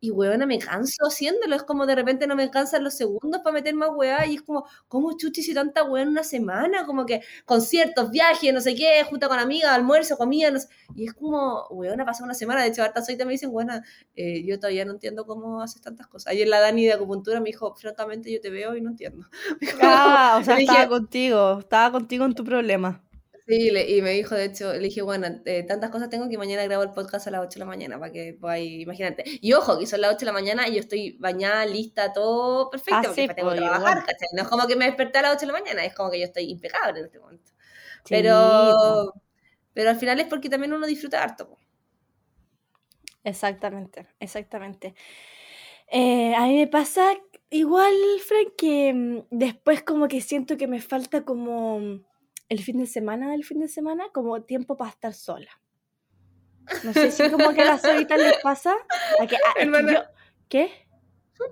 Y weona, me canso haciéndolo, es como de repente no me alcanzan los segundos para meter más weá, y es como, ¿cómo chuchi si tanta weá en una semana? Como que conciertos, viajes, no sé qué, junta con amigas, almuerzo, comida, no sé. Y es como, weona, pasa una semana, de hecho, harta soy me dicen, buena, eh, yo todavía no entiendo cómo haces tantas cosas. Ayer la Dani de acupuntura me dijo, francamente, yo te veo y no entiendo. <laughs> Ah, o sea, estaba dije, contigo, estaba contigo en tu problema. Sí, le- y me dijo, de hecho, le dije, bueno, eh, tantas cosas tengo que mañana grabo el podcast a las 8 de la mañana, para que podáis, imagínate. Y ojo, que son las 8 de la mañana y yo estoy bañada, lista, todo perfecto, Ah, porque sí, tengo que pues, trabajar. ¿cachai? No es como que me desperté a las 8 de la mañana, es como que yo estoy impecable en este momento. Sí. Pero, pero al final es porque también uno disfruta harto. po. Exactamente, exactamente. Eh, a mí me pasa igual, Frank, que mm, después como que siento que me falta como mm, el fin de semana del fin de semana, como tiempo para estar sola. No sé si como que a las solitas les pasa. a que, ah, que yo- ¿Qué?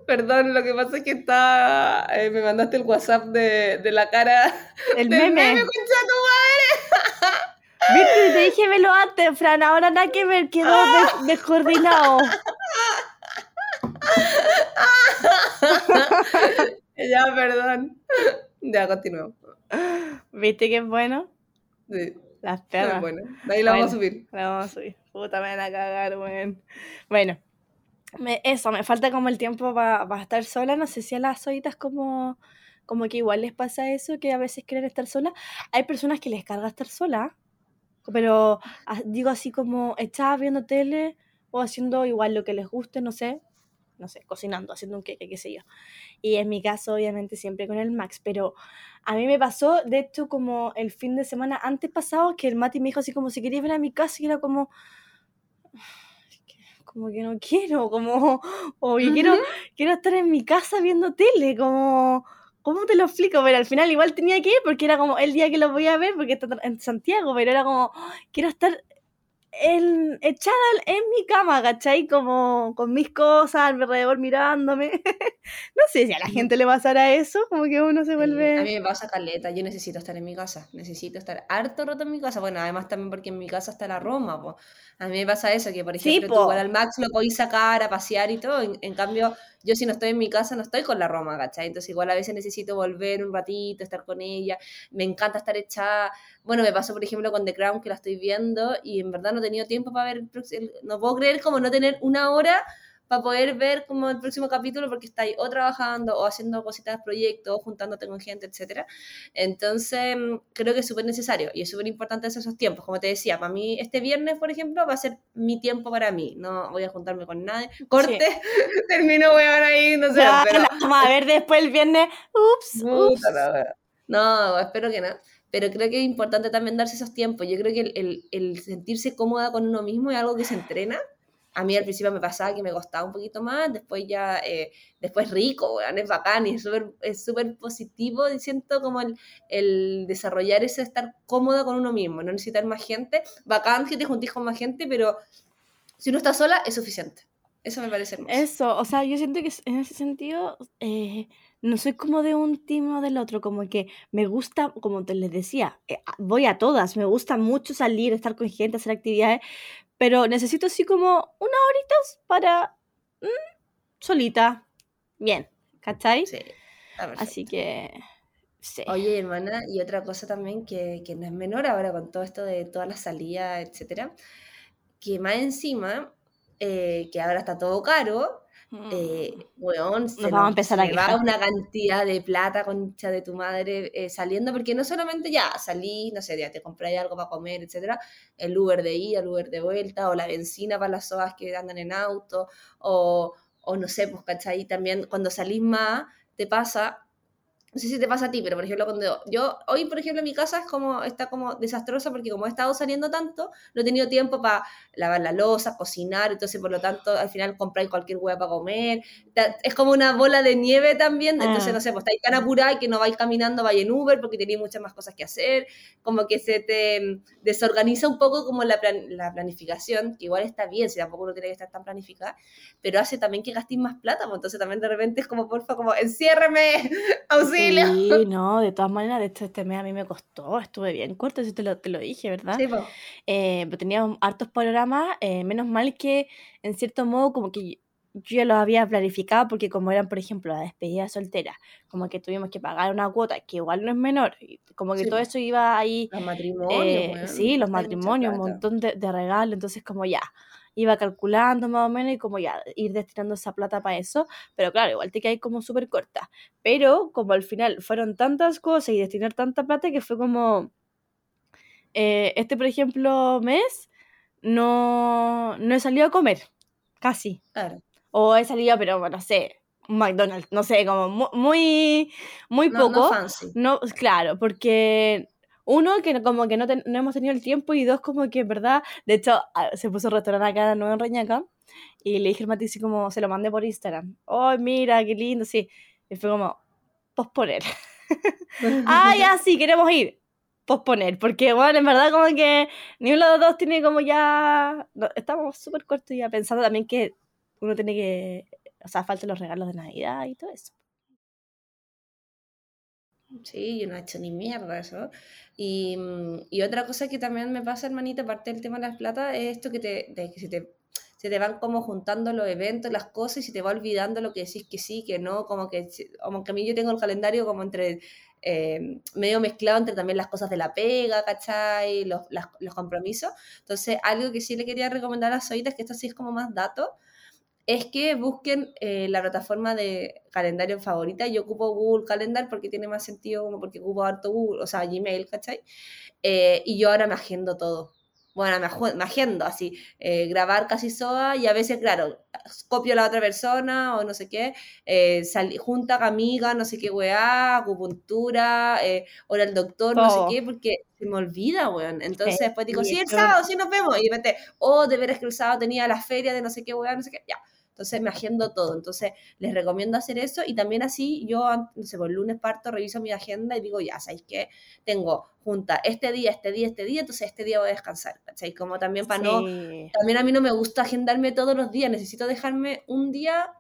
Perdón, lo que pasa es que está, eh, me mandaste el WhatsApp de, de la cara El del meme. meme, tu madre. <laughs> ¿Viste? Te dije velo antes, Fran. Ahora nada que ver, quedó des- descoordinado. <laughs> Ya, perdón. Ya, continuamos. <laughs> ¿Viste que es bueno? Sí, Las perras. bueno. De ahí la vamos a subir. La vamos a subir. Puta, me van a cagar, weón. Bueno, me- eso, me falta como el tiempo para estar sola. No sé si a las solitas como, como que igual les pasa eso, que a veces quieren estar sola. Hay personas que les carga estar sola, pero ah, digo así como echada viendo tele o haciendo igual lo que les guste, no sé. No sé, cocinando, haciendo un queque, qué sé yo. Y en mi caso, obviamente, siempre con el Max. Pero a mí me pasó, de hecho, como el fin de semana antes pasado, que el Mati me dijo así como, si querías ver a mi casa, y era como, como que no quiero, como, <laughs> o yo quiero, quiero estar en mi casa viendo tele, como, ¿cómo te lo explico? Pero al final igual tenía que ir porque era como el día que lo voy a ver, porque está en Santiago, pero era como, quiero estar en, echada en mi cama, ¿cachai? Como con mis cosas alrededor mirándome. <laughs> no sé si a la gente le pasará eso, como que uno se Sí, vuelve... A mí me pasa caleta, yo necesito estar en mi casa, necesito estar harto rato en mi casa. Bueno, además también porque en mi casa está la Roma, po. A mí me pasa eso, que por Sí, ejemplo tú igual al Max lo podéis sacar a pasear y todo. En, en cambio, yo si no estoy en mi casa no estoy con la Roma, ¿cachai? Entonces igual a veces necesito volver un ratito, estar con ella. Me encanta estar echada. Bueno, me pasó por ejemplo con The Crown que la estoy viendo y en verdad no he tenido tiempo para ver, el el- no puedo creer como no tener una hora para poder ver como el próximo capítulo porque estáis o trabajando o haciendo cositas, proyectos, o juntándote con gente, etcétera. Entonces, mm, creo que es súper necesario y es súper importante hacer esos tiempos. Como te decía, para mí este viernes, por ejemplo, va a ser mi tiempo para mí. No voy a juntarme con nadie. Corte, <laughs> termino, voy a ahí, no sé, Ya, pero... vamos a ver después el viernes. Ups, ups. No, espero que no. Pero creo que es importante también darse esos tiempos. Yo creo que el, el- el sentirse cómoda con uno mismo es algo que se entrena. A mí al principio me pasaba que me costaba un poquito más, después ya, eh, después rico, weón, es bacán y es súper es súper positivo, y siento como el, el desarrollar ese estar cómoda con uno mismo, no necesitar más gente. Bacán que te juntís con más gente, pero si uno está sola es suficiente. Eso me parece hermoso. Eso, o sea, yo siento que en ese sentido eh, no soy como de un team o del otro, como que me gusta, como te les decía, eh, voy a todas, me gusta mucho salir, estar con gente, hacer actividades, pero necesito así como unas horitas para mm, solita, bien, ¿cachai? Sí. Así que, sí. Oye, hermana, y otra cosa también que, que no es menor ahora con todo esto de todas las salidas, etcétera, que más encima, eh, que ahora está todo caro, eh, weón, se Mm. Nos vamos a empezar a se va una cantidad de plata, concha de tu madre, eh, saliendo, porque no solamente ya salí, no sé, ya te compré algo para comer, etcétera, el Uber de ida, el Uber de vuelta, o la benzina para las soas que andan en auto, o, o no sé, pues, ¿cachai? También cuando salís más, te pasa no sé si te pasa a ti, pero por ejemplo, cuando yo, hoy por ejemplo mi casa es como, está como desastrosa porque como he estado saliendo tanto, no he tenido tiempo para lavar la losa, cocinar, entonces por lo tanto al final compráis cualquier hueá para comer, es como una bola de nieve también, entonces ah. no sé, pues estáis tan apurada que no vais caminando, vais en Uber porque tenéis muchas más cosas que hacer, como que se te desorganiza un poco como la, la planificación, que igual está bien, si tampoco no tiene que estar tan planificada, pero hace también que gastéis más plata, pues entonces también de repente es como, porfa, como enciérreme, <laughs> auxilio. Sí, <laughs> no, de todas maneras, de hecho, este mes a mí me costó, estuve bien corto, eso te lo, te lo dije, ¿verdad? Sí, pues. Eh, pero tenía hartos programas, eh, menos mal que en cierto modo como que yo ya los había planificado porque como eran, por ejemplo, la despedida soltera, como que tuvimos que pagar una cuota que igual no es menor, como que todo eso iba ahí... Los matrimonios. Eh, sí, los matrimonios, un montón de, de regalos, entonces como ya, iba calculando más o menos y como ya ir destinando esa plata para eso, pero claro, igual te quedas como súper corta. Pero como al final fueron tantas cosas y destinar tanta plata que fue como, eh, este por ejemplo mes, no, no he salido a comer, casi. Claro. O he salido, pero bueno, no sé, McDonald's, no sé, como muy, muy poco. No, claro, porque uno, que como que no, no, hemos tenido el tiempo y dos, como que, ¿verdad? De hecho, ah, se puso un restaurante acá nuevo en Reñaca y le dije al Mati así como, se lo mandé por Instagram. ¡Ay, mira, qué lindo! Sí. Y fue como, posponer. <laughs> ah, ya, sí, queremos ir. Posponer, porque bueno, en verdad como que ni uno de los dos tiene como ya... estamos súper cortos ya pensando también que uno tiene que... O sea, faltan los regalos de Navidad y todo eso. Sí, yo no he hecho ni mierda eso. Y, mm, y, otra cosa que también me pasa, hermanita, aparte del tema de las plata, es esto que, te, que se, te, se te van como juntando los eventos, las cosas, y se te va olvidando lo que decís que sí, que no, como que, como que a mí yo tengo el calendario como entre, eh, medio mezclado entre también las cosas de la pega, ¿cachai? Los, los compromisos. Entonces, algo que sí le quería recomendar a Zoita es que esto sí es como más datos, es que busquen eh, la plataforma de calendario favorita. Yo ocupo Google Calendar porque tiene más sentido, como porque ocupo harto Google, o sea, Gmail, ¿cachai? Eh, y yo ahora me agendo todo. Bueno, me, agendo así, eh, grabar casi soa y a veces, claro, copio a la otra persona o no sé qué, junta amiga, no sé qué weá, acupuntura, o el doctor, no sé qué, porque se me olvida, weón. Entonces después digo, sí, el sábado, sí nos vemos. Y de repente, oh, de veras que el sábado tenía la feria de no sé qué weá, no sé qué, ya entonces me agendo todo. Entonces les recomiendo hacer eso y también así yo, no sé, por lunes parto, reviso mi agenda y digo, ya, ¿sabéis qué? Tengo junta este día, este día, este día, entonces este día voy a descansar, ¿cachai? Como también para no, también a mí no me gusta agendarme todos los días, necesito dejarme un día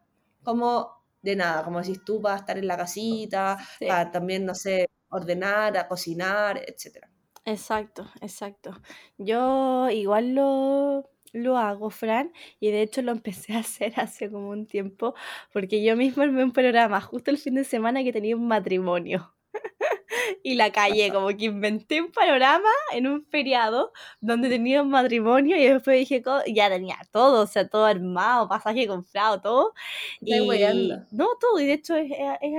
como de nada, como decís tú, para estar en la casita, para también, no sé, ordenar, a cocinar, etcétera. Exacto, exacto. Yo igual lo lo hago, Fran, y de hecho lo empecé a hacer <laughs> hace como un tiempo, porque yo mismo armé un programa justo el fin de semana que tenía un matrimonio. <laughs> y la calle, como que inventé un panorama en un feriado donde tenía un matrimonio y después dije, ya tenía todo, o sea, todo armado, pasaje comprado, todo. Y, no, todo, y de hecho es,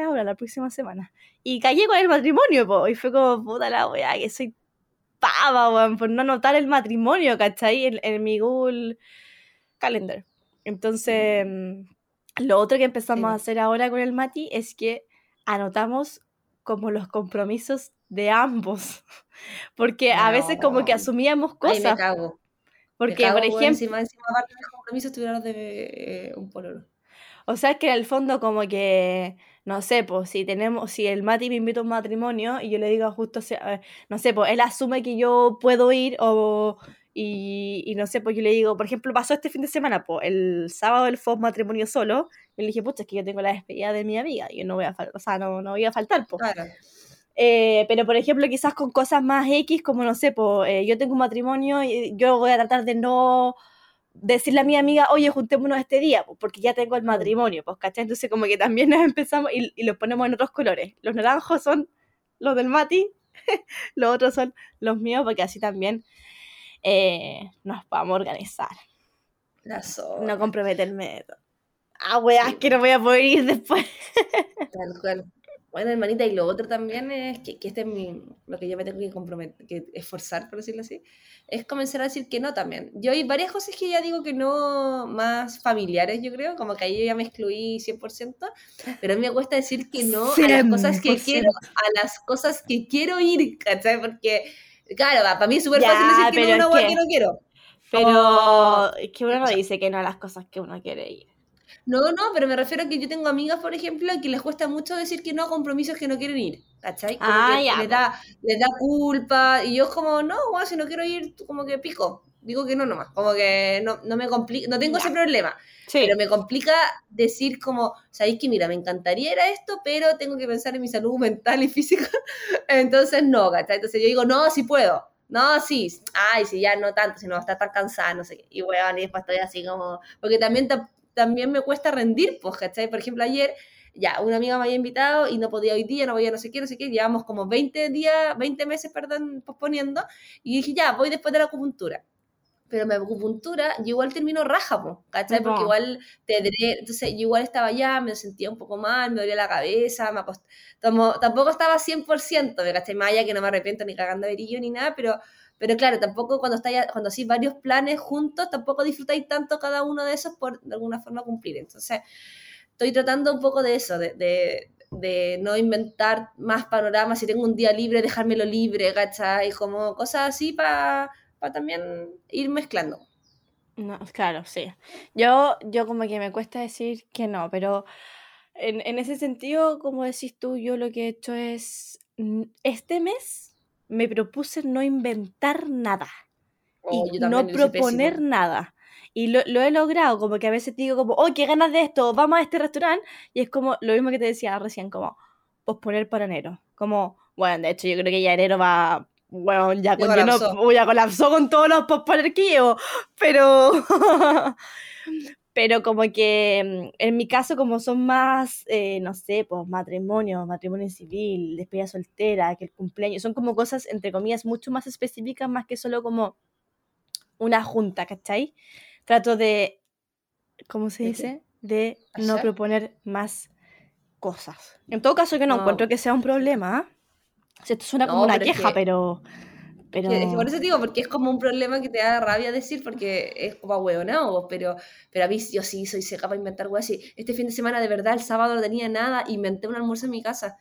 ahora, la próxima semana. Y callé con el matrimonio, y fue como, puta la wea, que soy pava, por no anotar el matrimonio, ¿cachai? En, en mi Google Calendar. Entonces, mm, lo otro que empezamos a hacer ahora con el Mati es que anotamos como los compromisos de ambos. <laughs> Porque a veces como que asumíamos cosas. Ay, me cago. Porque, por ejemplo... Encima, encima aparte de los compromisos tuvieron de eh, un pololo. O sea, que en el fondo como que no sé, pues si tenemos, si el Mati me invita a un matrimonio y yo le digo justo, no sé, pues él asume que yo puedo ir o, y, no sé, pues yo le digo, por ejemplo, pasó este fin de semana, pues el sábado él fue matrimonio solo, y le dije, pucha, es que yo tengo la despedida de mi amiga, y yo no voy a faltar, o sea, no, no voy a faltar, pues. Eh, pero por ejemplo, quizás con cosas más X, como no sé, pues eh, yo tengo un matrimonio y yo voy a tratar de no decirle a mi amiga, oye, juntémonos este día, porque ya tengo el matrimonio, pues, ¿cachai? Entonces como que también nos empezamos y, y los ponemos en otros colores. Los naranjos son los del Mati, <laughs> los otros son los míos, porque así también eh, nos vamos a organizar. No comprometerme. Ah, weá, que no voy a poder ir después. Tal cual. Bueno, hermanita, y lo otro también es que, que este es mi, lo que yo me tengo que comprometer, que esforzar, por decirlo así, es comenzar a decir que no también. Yo hay varias cosas que ya digo que no, más familiares, yo creo, como que ahí yo ya me excluí 100%, pero a mí me cuesta decir que no a las cosas que quiero, a las cosas que quiero ir, ¿cachai? Porque, claro, para mí es súper fácil decir que no a una que no quiero. Pero es que uno no dice que no a las cosas que uno quiere ir. No, no, pero me refiero a que yo tengo amigas, por ejemplo, que les cuesta mucho decir que no a compromisos que no quieren ir, ¿cachai? Como ah, que ya. Les da, les da culpa, y yo como, no, bueno, si no quiero ir, como que pico, digo que no nomás, como que no, no me complica, no tengo ese problema, Sí. pero me complica decir como, sabéis que mira, me encantaría ir a esto, pero tengo que pensar en mi salud mental y física, <laughs> entonces no, ¿cachai? Entonces yo digo, no, sí puedo. No, sí, ay, sí, ya no tanto, sino estar tan cansada, no sé qué. Y weón, y después estoy así como. Porque también ta- también me cuesta rendir, pues, ¿cachai? Por ejemplo, ayer, ya, una amiga me había invitado y no podía hoy día, no podía no sé qué, no sé qué, llevamos como 20 días, 20 meses, perdón, posponiendo, y dije, ya, voy después de la acupuntura. Pero mi acupuntura, yo igual termino raja, pues, ¿cachai? Porque Po. igual te entonces yo igual estaba allá, me sentía un poco mal, me dolía la cabeza, me acost- tomo- tampoco estaba 100%, ¿me cachai? Allá que no me arrepiento ni cagando de brillo ni nada, pero pero claro, tampoco cuando estáis, cuando hacéis varios planes juntos, tampoco disfrutáis tanto cada uno de esos por de alguna forma cumplir. Entonces, estoy tratando un poco de eso, de, de, de no inventar más panoramas. Si tengo un día libre, dejármelo libre, ¿cachai? Como cosas así para también ir mezclando. No, claro, sí. Yo, yo como que me cuesta decir que no, pero en, en ese sentido, como decís tú, yo lo que he hecho es, este mes me propuse no inventar nada Oh, y no proponer nada. Y lo, lo he logrado, como que a veces digo como, oh, qué ganas de esto, vamos a este restaurante. Y es como lo mismo que te decía recién, como posponer para enero. Como, bueno, de hecho yo creo que ya enero va, bueno, ya, Ya con, yo no- colapsó. ya colapsó con todos los posponer que llevo. Pero, <laughs> pero como que mm, en mi caso, como son más, eh, no sé, pues matrimonio, matrimonio civil, despedida soltera, que el cumpleaños, son como cosas, entre comillas, mucho más específicas, más que solo como una junta, ¿cachai? Trato de, ¿cómo se dice? De no proponer más cosas. En todo caso, yo no, No. encuentro que sea un problema. sea, esto suena como una queja, que- pero... pero... Que- por eso te digo, porque es como un problema que te da rabia decir, porque es como ahueonado, pero, pero a mí yo sí soy seca para inventar weas. así. Este fin de semana, de verdad, el sábado no tenía nada, inventé un almuerzo en mi casa.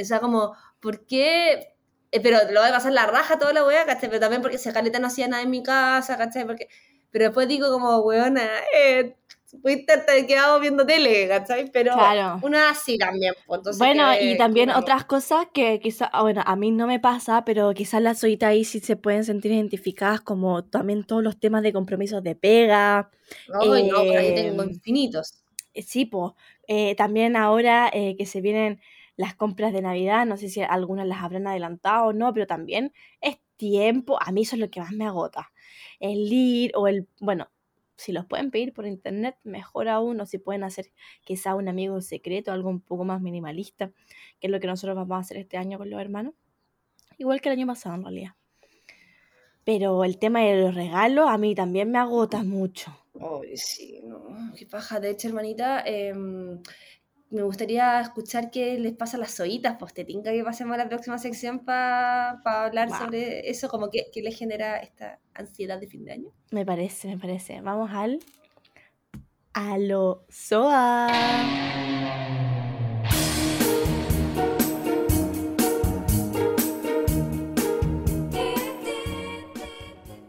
O sea, como, ¿por qué? Eh, pero lo voy a pasar la raja toda la wea, ¿cachai? Pero también porque esa caleta no hacía nada en mi casa, ¿cachai? Porque, pero después digo como, weona, eh, pudiste haberte quedado viendo tele, ¿cachai? Pero Claro. una así también, pues, entonces Bueno, que- y también que- otras cosas que quizás, bueno, a mí no me pasa, pero quizás las oitas ahí sí se pueden sentir identificadas como también todos los temas de compromisos de pega. Ay, no, pero ahí tengo em, infinitos. Eh, Sí, pues, también ahora eh, que se vienen las compras de Navidad, no sé si algunas las habrán adelantado o no, pero también es tiempo, a mí eso es lo que más me agota, el ir o el, bueno, si los pueden pedir por internet, mejor aún, o si pueden hacer quizá un amigo secreto, algo un poco más minimalista, que es lo que nosotros vamos a hacer este año con los hermanos, igual que el año pasado en realidad. Pero el tema de los regalos a mí también me agota mucho. Ay, sí, no, qué paja. De hecho, hermanita, em, me gustaría escuchar qué les pasa a las zoitas, pues te tinca que pasemos a la próxima sección para hablar sobre eso, como que, que les genera esta ansiedad de fin de año. Me parece, me parece. Vamos al. A lo SOA.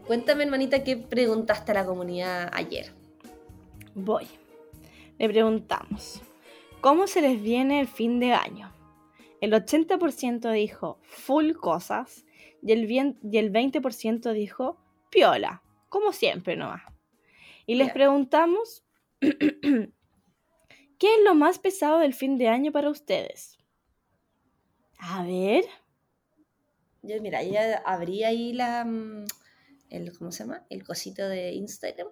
Cuéntame, hermanita, qué preguntaste a la comunidad ayer. Voy. Le preguntamos: ¿Cómo se les viene el fin de año? El 80% dijo full cosas y el, bien- y el 20% dijo piola, como siempre nomás. Y les preguntamos: <clears throat> ¿Qué es lo más pesado del fin de año para ustedes? A ver. Yo, mira, ya abrí ahí la, mm, el, ¿cómo se llama? El cosito de Instagram.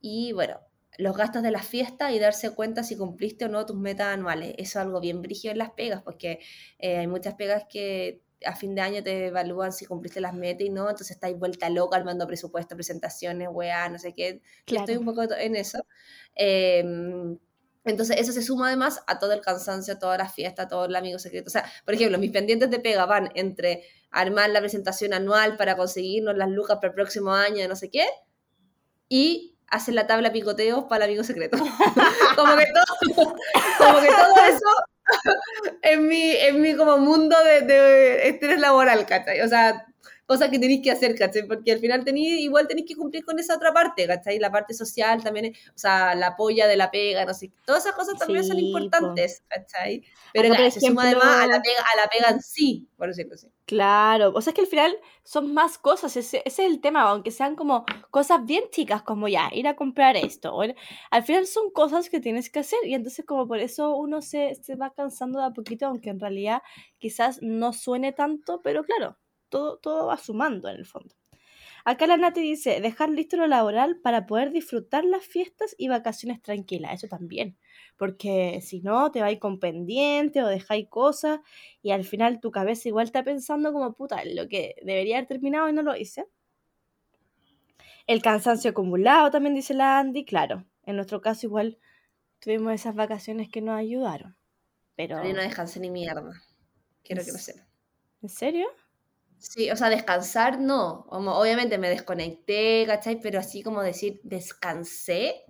Y bueno, los gastos de la fiesta y darse cuenta si cumpliste o no tus metas anuales. Eso es algo bien brígido en las pegas, porque eh, hay muchas pegas que a fin de año te evalúan si cumpliste las metas y no, entonces estáis vuelta loca armando presupuestos, presentaciones, weá, no sé qué. Yo estoy un poco en eso. Em, Entonces eso se suma además a todo el cansancio, a toda la fiesta, a todo el amigo secreto. O sea, por ejemplo, mis pendientes de pega van entre armar la presentación anual para conseguirnos las lucas para el próximo año, no sé qué, y hacer la tabla picoteos para el amigo secreto. <laughs> como, que todo, como que todo eso <laughs> en mi, en mi como mundo de, de estrés laboral, ¿cachai? O sea, cosas que tenéis que hacer, ¿cachai? Porque al final tenéis, igual tenéis que cumplir con esa otra parte, ¿cachai? La parte social también, o sea, la polla de la pega, no sé, todas esas cosas también son importantes, ¿cachai? Pero claro, se suma además a la, pega, a la pega en sí, por decirlo así. Claro, o sea, es que al final son más cosas, ese, es el tema, aunque sean como cosas bien chicas, como ya, ir a comprar esto, al final son cosas que tienes que hacer y entonces como por eso uno se, se va cansando de a poquito, aunque en realidad quizás no suene tanto, pero claro, todo, va sumando en el fondo. Acá la Nati dice, dejar listo lo laboral para poder disfrutar las fiestas y vacaciones tranquilas. Eso también, porque si no, te vais con pendiente o dejáis cosas y al final tu cabeza igual está pensando como puta, lo que debería haber terminado y no lo hice. El cansancio acumulado también dice la Andy, claro. En nuestro caso igual tuvimos esas vacaciones que nos ayudaron. Pero... no descansé ni mierda. Quiero que lo sepan. ¿En serio? Sí, o sea, descansar no. obviamente me desconecté, ¿cachai? Pero así como decir descansé,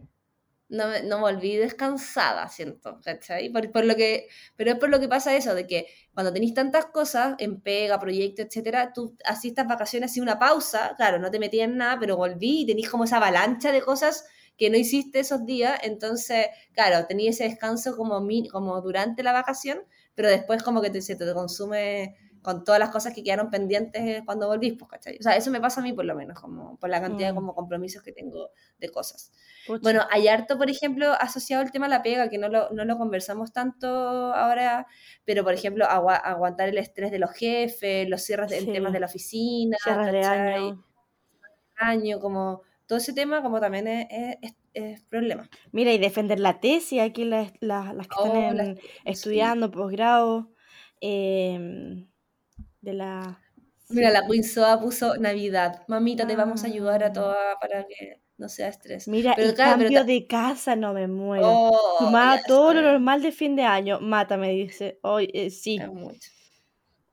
no, no volví descansada, siento, ¿cachai? Por, lo que, pero es por lo que pasa eso, de que cuando tenéis tantas cosas en pega, proyecto, etcétera, tú así estas vacaciones, así una pausa, claro, no te metías en nada, pero volví y tenéis como esa avalancha de cosas que no hiciste esos días, entonces, claro, tenía ese descanso como, como durante la vacación, pero después como que te, se te consume con todas las cosas que quedaron pendientes cuando volvís, pues, ¿cachai? O sea, eso me pasa a mí por lo menos, como por la cantidad de mm. como compromisos que tengo de cosas. Bueno, hay harto, por ejemplo, asociado al tema de la pega, que no lo, no lo conversamos tanto ahora, pero por ejemplo, aguantar el estrés de los jefes, los cierres de temas de la oficina, cierres de año. año, como todo ese tema como también es, es, problema. Mira, y defender la tesis, aquí las, las, las que están oh, estudiando, posgrado. Eh, de la... Mira, la Soa puso Navidad. Mamita, te vamos a ayudar a ah. todas para que no sea estrés. Mira, el cambio de casa no me muero. Oh, todo lo normal de fin de año. Mata, me dice. Hoy eh, sí. mucho.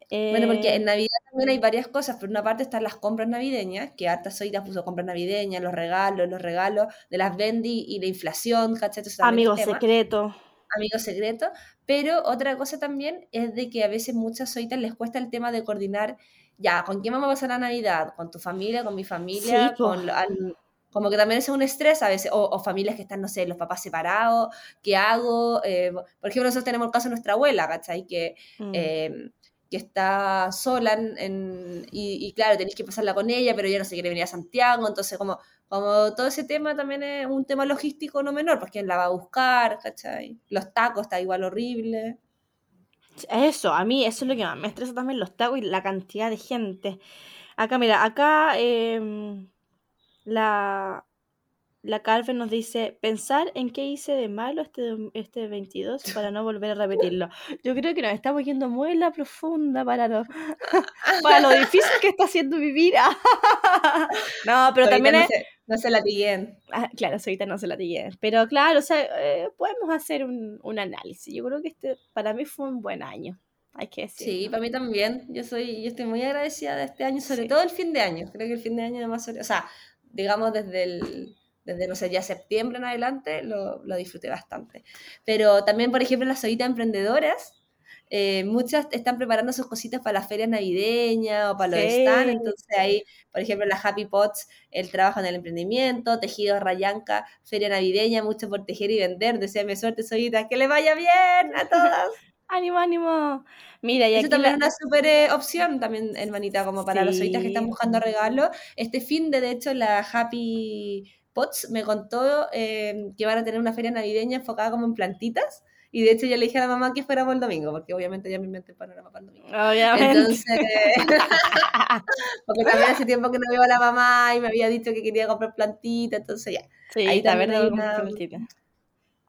bueno, porque eh, en Navidad también hay varias cosas. Por una parte están las compras navideñas, que harta Soita puso compras navideñas, los regalos, los regalos de las Bendy y la inflación, ¿cachai? Amigo secreto amigo secreto, pero otra cosa también es de que a veces muchas soitas les cuesta el tema de coordinar, ya, ¿con quién vamos a pasar la Navidad? ¿Con tu familia? ¿Con mi familia? con, como que también es un estrés a veces, o, familias que están, no sé, los papás separados, ¿qué hago? Eh, por ejemplo, nosotros tenemos el caso de nuestra abuela, ¿cachai? Que... Mm. Em, que está sola en, y, y, claro, tenéis que pasarla con ella, pero ella no se quiere venir a Santiago, entonces como como todo ese tema también es un tema logístico no menor, pues quién la va a buscar, ¿cachai? Los tacos está igual horrible. Eso, a mí eso es lo que más me estresa también, los tacos y la cantidad de gente. Acá, mira, acá em, la, la Carven nos dice, pensar en qué hice de malo este, este 22 para no volver a repetirlo. Yo creo que nos estamos yendo muy en la profunda para lo, <laughs> para lo difícil que está haciendo vivir. <laughs> no, pero también no Se, no se latiguen. Ah, claro, ahorita no se latiguen. Pero claro, o sea, eh, podemos hacer un, un, análisis. Yo creo que este para mí fue un buen año. Hay que decir. Sí, para mí también. Yo soy, yo estoy muy agradecida de este año, sobre todo el fin de año. Creo que el fin de año además, o sea, digamos desde el desde, no sé, ya septiembre en adelante, lo, lo disfruté bastante. Pero también, por ejemplo, las solitas emprendedoras, eh, muchas están preparando sus cositas para las ferias navideñas o para los stands, entonces ahí, por ejemplo, las Happy Pots, el trabajo en el emprendimiento, tejido Rayanca, feria navideña, mucho por tejer y vender, deseame suerte, solitas, que le vaya bien a todas. <laughs> ánimo, ánimo. Mira, y Eso también es una súper eh, opción también, hermanita, como para los solitas que están buscando regalos. Este fin de, de hecho, la Happy Potts me contó eh, que van a tener una feria navideña enfocada como en plantitas. Y de hecho yo le dije a la mamá que fuéramos el domingo, porque obviamente ya me inventé el panorama para el domingo. Obviamente. Entonces, <laughs> porque también hace tiempo que no veo a la mamá y me había dicho que quería comprar plantitas, entonces ya. Sí, ahí también hay una...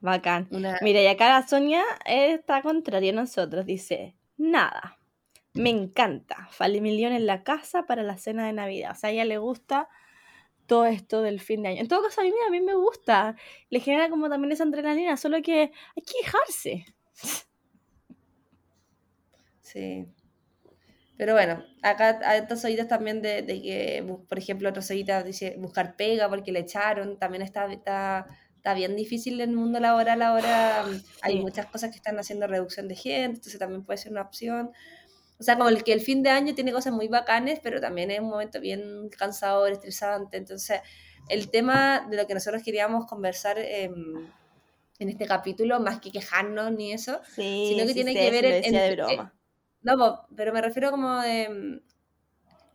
Bacán. Mira, y acá la Sonia está contraria a nosotros, dice, nada, me encanta, Falimilión en la casa para la cena de Navidad. O sea, a ella le gusta todo esto del fin de año. En todo caso, a mí, a mí me gusta. Le genera como también esa adrenalina, solo que hay que dejarse. Sí. Pero bueno, acá hay estas oídas también de, de, que, por ejemplo, otras oídas dice buscar pega porque le echaron, también está, está, está bien difícil en el mundo laboral ahora, hay muchas cosas que están haciendo reducción de gente, entonces también puede ser una opción. O sea, como el que el fin de año tiene cosas muy bacanes, pero también es un momento bien cansador, estresante. Entonces, el tema de lo que nosotros queríamos conversar eh, en este capítulo, más que quejarnos ni eso, sino que tiene que ver en, de broma. no, pero me refiero como de mm,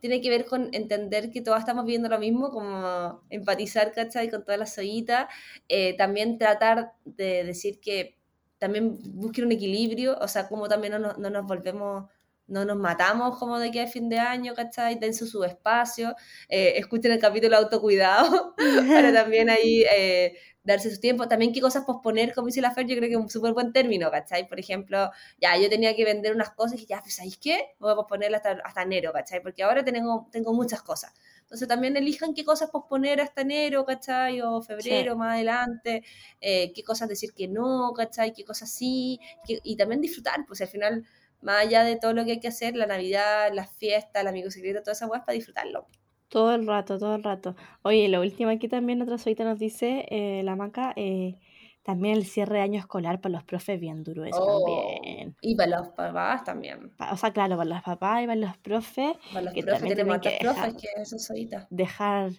tiene que ver con entender que todos estamos viendo lo mismo, como empatizar, ¿cachai? Con todas las ollitas. Eh, también tratar de decir que también busquen un equilibrio, o sea, como también no, no nos volvemos no nos matamos como de que es fin de año, ¿cachai? Dense su espacio, eh, escuchen el capítulo autocuidado <laughs> para también ahí eh, darse su tiempo. También qué cosas posponer, como dice la Fer, yo creo que es un súper buen término, ¿cachai? Por ejemplo, ya yo tenía que vender unas cosas y ya, pues, ¿sabéis qué? Voy a posponerla hasta, hasta enero, ¿cachai? Porque ahora tengo, tengo muchas cosas. Entonces también elijan qué cosas posponer hasta enero, ¿cachai? O febrero, más adelante, eh, qué cosas decir que no, ¿cachai? Qué cosas sí, y también disfrutar, pues al final más allá de todo lo que hay que hacer, la Navidad, las fiestas, el amigo secreto, toda esa weá para disfrutarlo. Todo el rato, todo el rato. Oye, lo último aquí también otra suite nos dice eh, la maca, eh, también el cierre de año escolar para los profes bien duro eso también. Y para los papás también. O sea, claro, para los papás y para los profes. Para los que profes, tenemos que profes que eso Dejar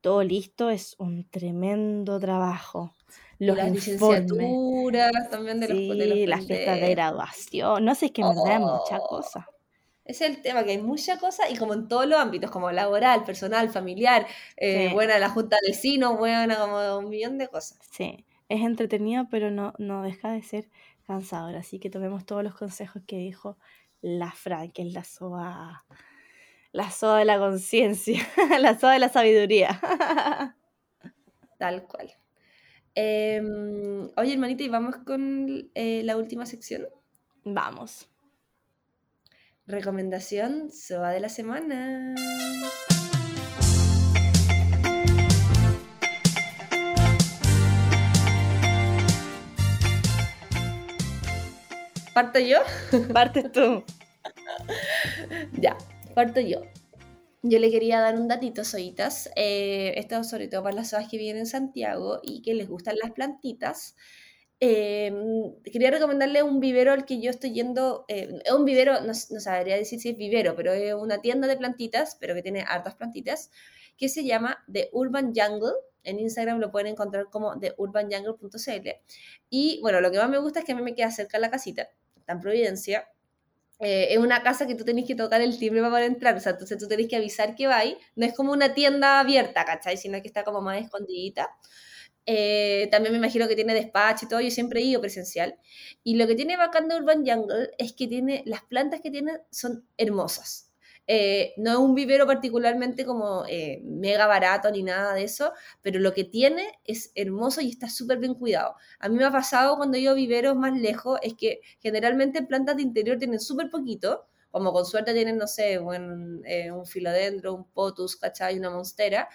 todo listo es un tremendo trabajo los las licenciaturas también de los, sí, las fiestas de graduación, no sé, es que me da mucha oh. cosa. Es el tema, que hay mucha cosa y como en todos los ámbitos, como laboral, personal, familiar, eh, buena la junta de vecinos, buena como un millón de cosas. Sí, es entretenido, pero no, no deja de ser cansador. Así que tomemos todos los consejos que dijo la Fran, que es la soa, la soa de la conciencia, <laughs> la soa de la sabiduría. <laughs> Tal cual. Em, oye, hermanita, ¿y vamos con eh, la última sección? Vamos. Recomendación SOA de la semana. ¿Parto yo? Partes tú. <laughs> ya, parto yo yo le quería dar un datito, soitas. Eh, esto sobre todo para las soas que vienen en Santiago y que les gustan las plantitas. Eh, quería recomendarle un vivero al que yo estoy yendo. Eh, es un vivero, no, sabría decir si es vivero, pero es una tienda de plantitas, pero que tiene hartas plantitas, que se llama The Urban Jungle. En Instagram lo pueden encontrar como theurbanjungle.cl. Y bueno, lo que más me gusta es que a mí me queda cerca la casita, está en Providencia eh, es una casa que tú tenés que tocar el timbre para entrar, o sea, entonces tú tenés que avisar que va ahí, no es como una tienda abierta, ¿cachai? Sino que está como más escondidita. Eh, también me imagino que tiene despacho y todo, yo siempre he ido presencial. Y lo que tiene bacán de Urban Jungle es que tiene, las plantas que tiene son hermosas. Eh, no es un vivero particularmente como eh, mega barato ni nada de eso, pero lo que tiene es hermoso y está súper bien cuidado. A mí me ha pasado cuando yo viveros más lejos, es que generalmente plantas de interior tienen súper poquito, como con suerte tienen, no sé, un, eh, un filodendro, un potus, ¿cachai? Una monstera.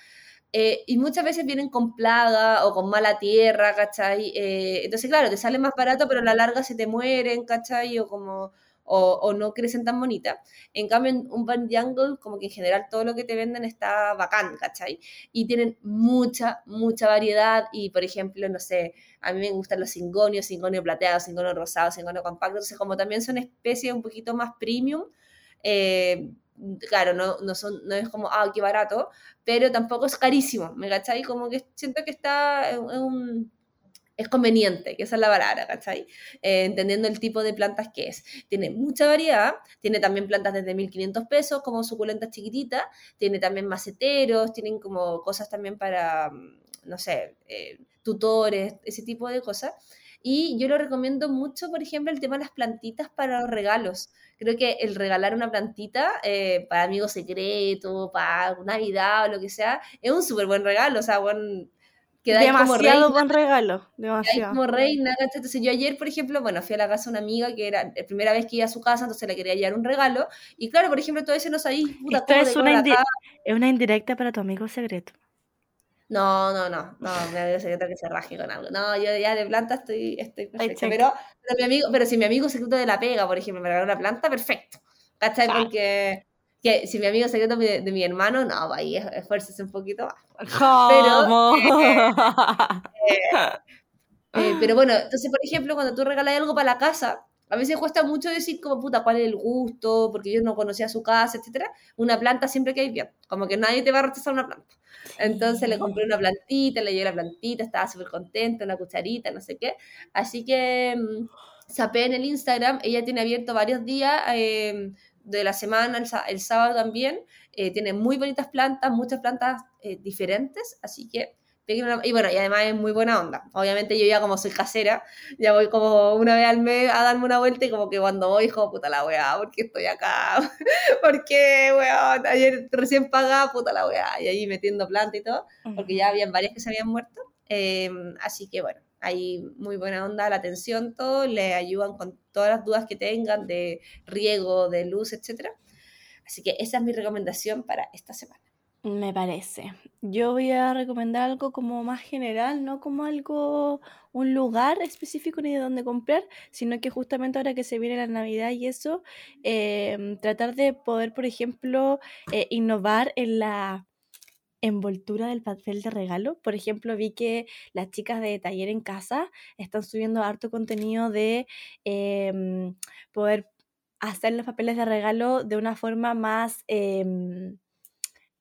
y muchas veces vienen con plaga o con mala tierra, ¿cachai? entonces, claro, te sale más barato, pero a la larga se te mueren, ¿cachai? O como o, no crecen tan bonitas. En cambio, en un Jungle, como que en general todo lo que te venden está bacán, ¿cachai? Y tienen mucha, mucha variedad y, por ejemplo, no sé, a mí me gustan los cingonios, cingonio plateado, cingonio rosado, cingonio compacto, entonces como también son especies un poquito más premium, eh, claro, no, no, son, no es como, ah, qué barato, pero tampoco es carísimo, ¿me cachai? Como que siento que está es conveniente, que esa es la palabra, ¿cachai? Eh, entendiendo el tipo de plantas que es. Tiene mucha variedad, tiene también plantas desde 1500 pesos, como suculentas chiquititas, tiene también maceteros, tienen como cosas también para, mm, no sé, eh, tutores, ese tipo de cosas. Y yo lo recomiendo mucho, por ejemplo, el tema de las plantitas para los regalos. Creo que el regalar una plantita eh, para amigos secretos, para Navidad o lo que sea, es un súper buen regalo. O sea, bueno, demasiado buen regalo, demasiado. como reina, Entonces yo ayer, por ejemplo, bueno, fui a la casa de una amiga que era la primera vez que iba a su casa, entonces le quería llevar un regalo. Y claro, por ejemplo, todo eso no sabéis, puta, Esto es una, es una indirecta para tu amigo secreto. No, no, no, no, mi amigo secreto que se raje con algo. No, yo ya de planta estoy, estoy perfecta. Pero, pero, mi amigo, pero si mi amigo secreto de la pega, por ejemplo, me regaló una planta, perfecto. ¿Cachai? Porque que si mi amigo secreto de, de mi hermano, no, ahí esfuerces un poquito más. ¿Cómo? Pero, <laughs> eh, pero bueno, entonces, por ejemplo, cuando tú regalas algo para la casa, a veces cuesta mucho decir como, puta, cuál es el gusto, porque yo no conocía su casa, etcétera. Una planta siempre que hay bien, como que nadie te va a rechazar una planta. Entonces le compré una plantita, le llevé la plantita, estaba súper contenta, una cucharita, no sé qué. Así que mmm, sapé en el Instagram, ella tiene abierto varios días eh, de la semana, el, sábado también. Eh, tiene muy bonitas plantas, muchas plantas eh, diferentes, así que y bueno, y además es muy buena onda. Obviamente yo ya como soy casera, ya voy como una vez al mes a darme una vuelta y como que cuando voy, como puta la weá, porque estoy acá? <laughs> porque, weón, ayer recién pagaba, puta la weá, y ahí metiendo planta y todo, porque ya habían varias que se habían muerto. Em, así que bueno, hay muy buena onda, la atención, todo, le ayudan con todas las dudas que tengan de riego, de luz, etc. Así que esa es mi recomendación para esta semana. Me parece. Yo voy a recomendar algo como más general, no como algo, un lugar específico ni de dónde comprar, sino que justamente ahora que se viene la Navidad y eso, em, tratar de poder, por ejemplo, eh, innovar en la envoltura del papel de regalo. Por ejemplo, vi que las chicas de Taller en Casa están subiendo harto contenido de em, poder hacer los papeles de regalo de una forma más... Em,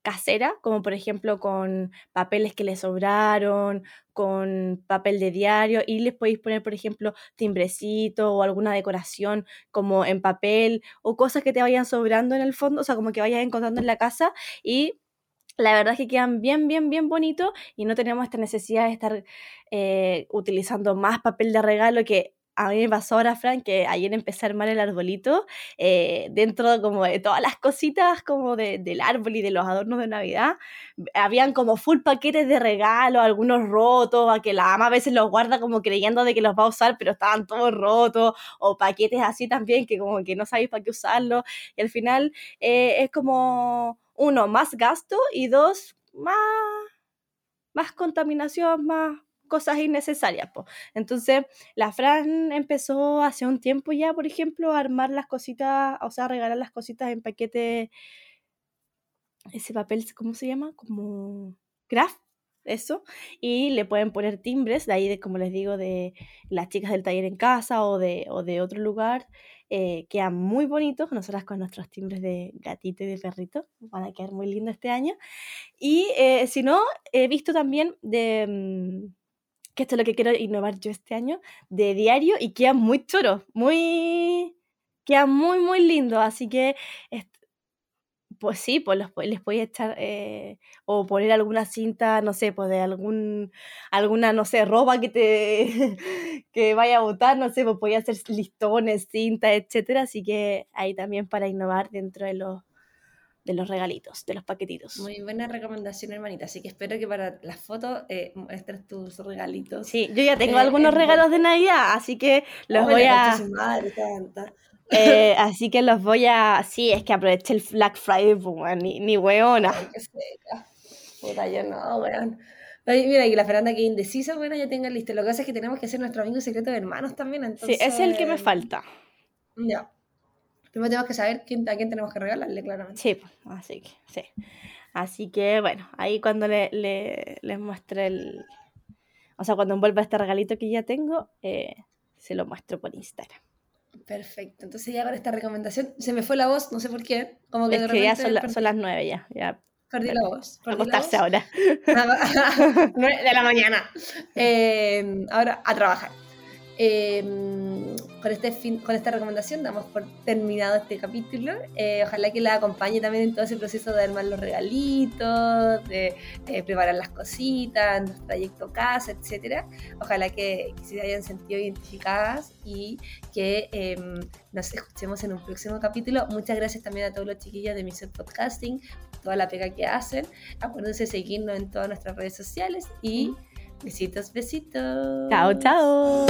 casera, como por ejemplo con papeles que les sobraron, con papel de diario y les podéis poner, por ejemplo, timbrecito o alguna decoración como en papel o cosas que te vayan sobrando en el fondo, o sea, como que vayas encontrando en la casa y la verdad es que quedan bien, bien, bien bonitos y no tenemos esta necesidad de estar eh, utilizando más papel de regalo que a mí me pasó ahora, Frank, que ayer empecé a armar el arbolito eh, dentro como de todas las cositas como del árbol y de los adornos de Navidad. Habían como full paquetes de regalo, algunos rotos, a que la ama a veces los guarda como creyendo de que los va a usar, pero estaban todos rotos, o paquetes así también que como que no sabéis para qué usarlo. Y al final eh, es como, uno, más gasto y dos, más, más contaminación, más cosas innecesarias. Po. Entonces, la Fran empezó hace un tiempo ya, por ejemplo, a armar las cositas, o sea, a regalar las cositas en paquete, ese papel, ¿cómo se llama? Como craft, eso, y le pueden poner timbres, de ahí, de, como les digo, de las chicas del taller en casa o de, o de otro lugar, eh, quedan muy bonitos, nosotras con nuestros timbres de gatito y de perrito, van a quedar muy lindos este año. Y eh, si no, he visto también de... Mm, que esto es lo que quiero innovar yo este año, de diario y queda muy choro, muy, queda muy, muy lindo, así que, pues sí, pues los, les podéis echar, eh, o poner alguna cinta, no sé, pues de algún, alguna, no sé, ropa que te, <laughs> que vaya a botar, no sé, pues podía hacer listones, cinta, etcétera, así que ahí también para innovar dentro de los de los regalitos, de los paquetitos. Muy buena recomendación, hermanita. Así que espero que para las fotos eh, muestres tus regalitos. Sí, yo ya tengo eh, algunos regalos de Navidad, así que los voy a. Madre, eh, <laughs> así que los voy a. Sí, es que aproveché el Black Friday, pues, ni, ni weona. Ay, qué seca. Puta, yo no, weón. mira, y la Fernanda que indecisa, bueno, ya tenga listo. Lo que pasa es que tenemos que ser nuestro amigo secreto de hermanos también. Entonces... Sí, es el que me falta. Ya. Primero tenemos que saber quién, a quién tenemos que regalarle, claramente. Sí, así que, sí. Así que, bueno, ahí cuando le, les muestre el... O sea, cuando envuelva este regalito que ya tengo, eh, se lo muestro por Instagram. Perfecto. Entonces ya con esta recomendación, se me fue la voz, no sé por qué. Como que es que ya son, las nueve ya. ya. Perdí la voz. Perdí acostarse ahora. <laughs> <laughs> de la mañana. Eh, ahora a trabajar. Eh, con, este fin, con esta recomendación damos por terminado este capítulo. Eh, ojalá que la acompañe también en todo ese proceso de armar los regalitos, de preparar las cositas, trayecto casa, etc. Ojalá que, se hayan sentido identificadas y que em, nos escuchemos en un próximo capítulo. Muchas gracias también a todos los chiquillos de Mixed Podcasting, toda la pega que hacen. Acuérdense de seguirnos en todas nuestras redes sociales y... Besitos, besitos. Chao, chao.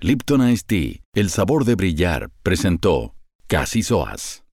Lipton Ice Tea, el sabor de brillar, presentó Casi Soas.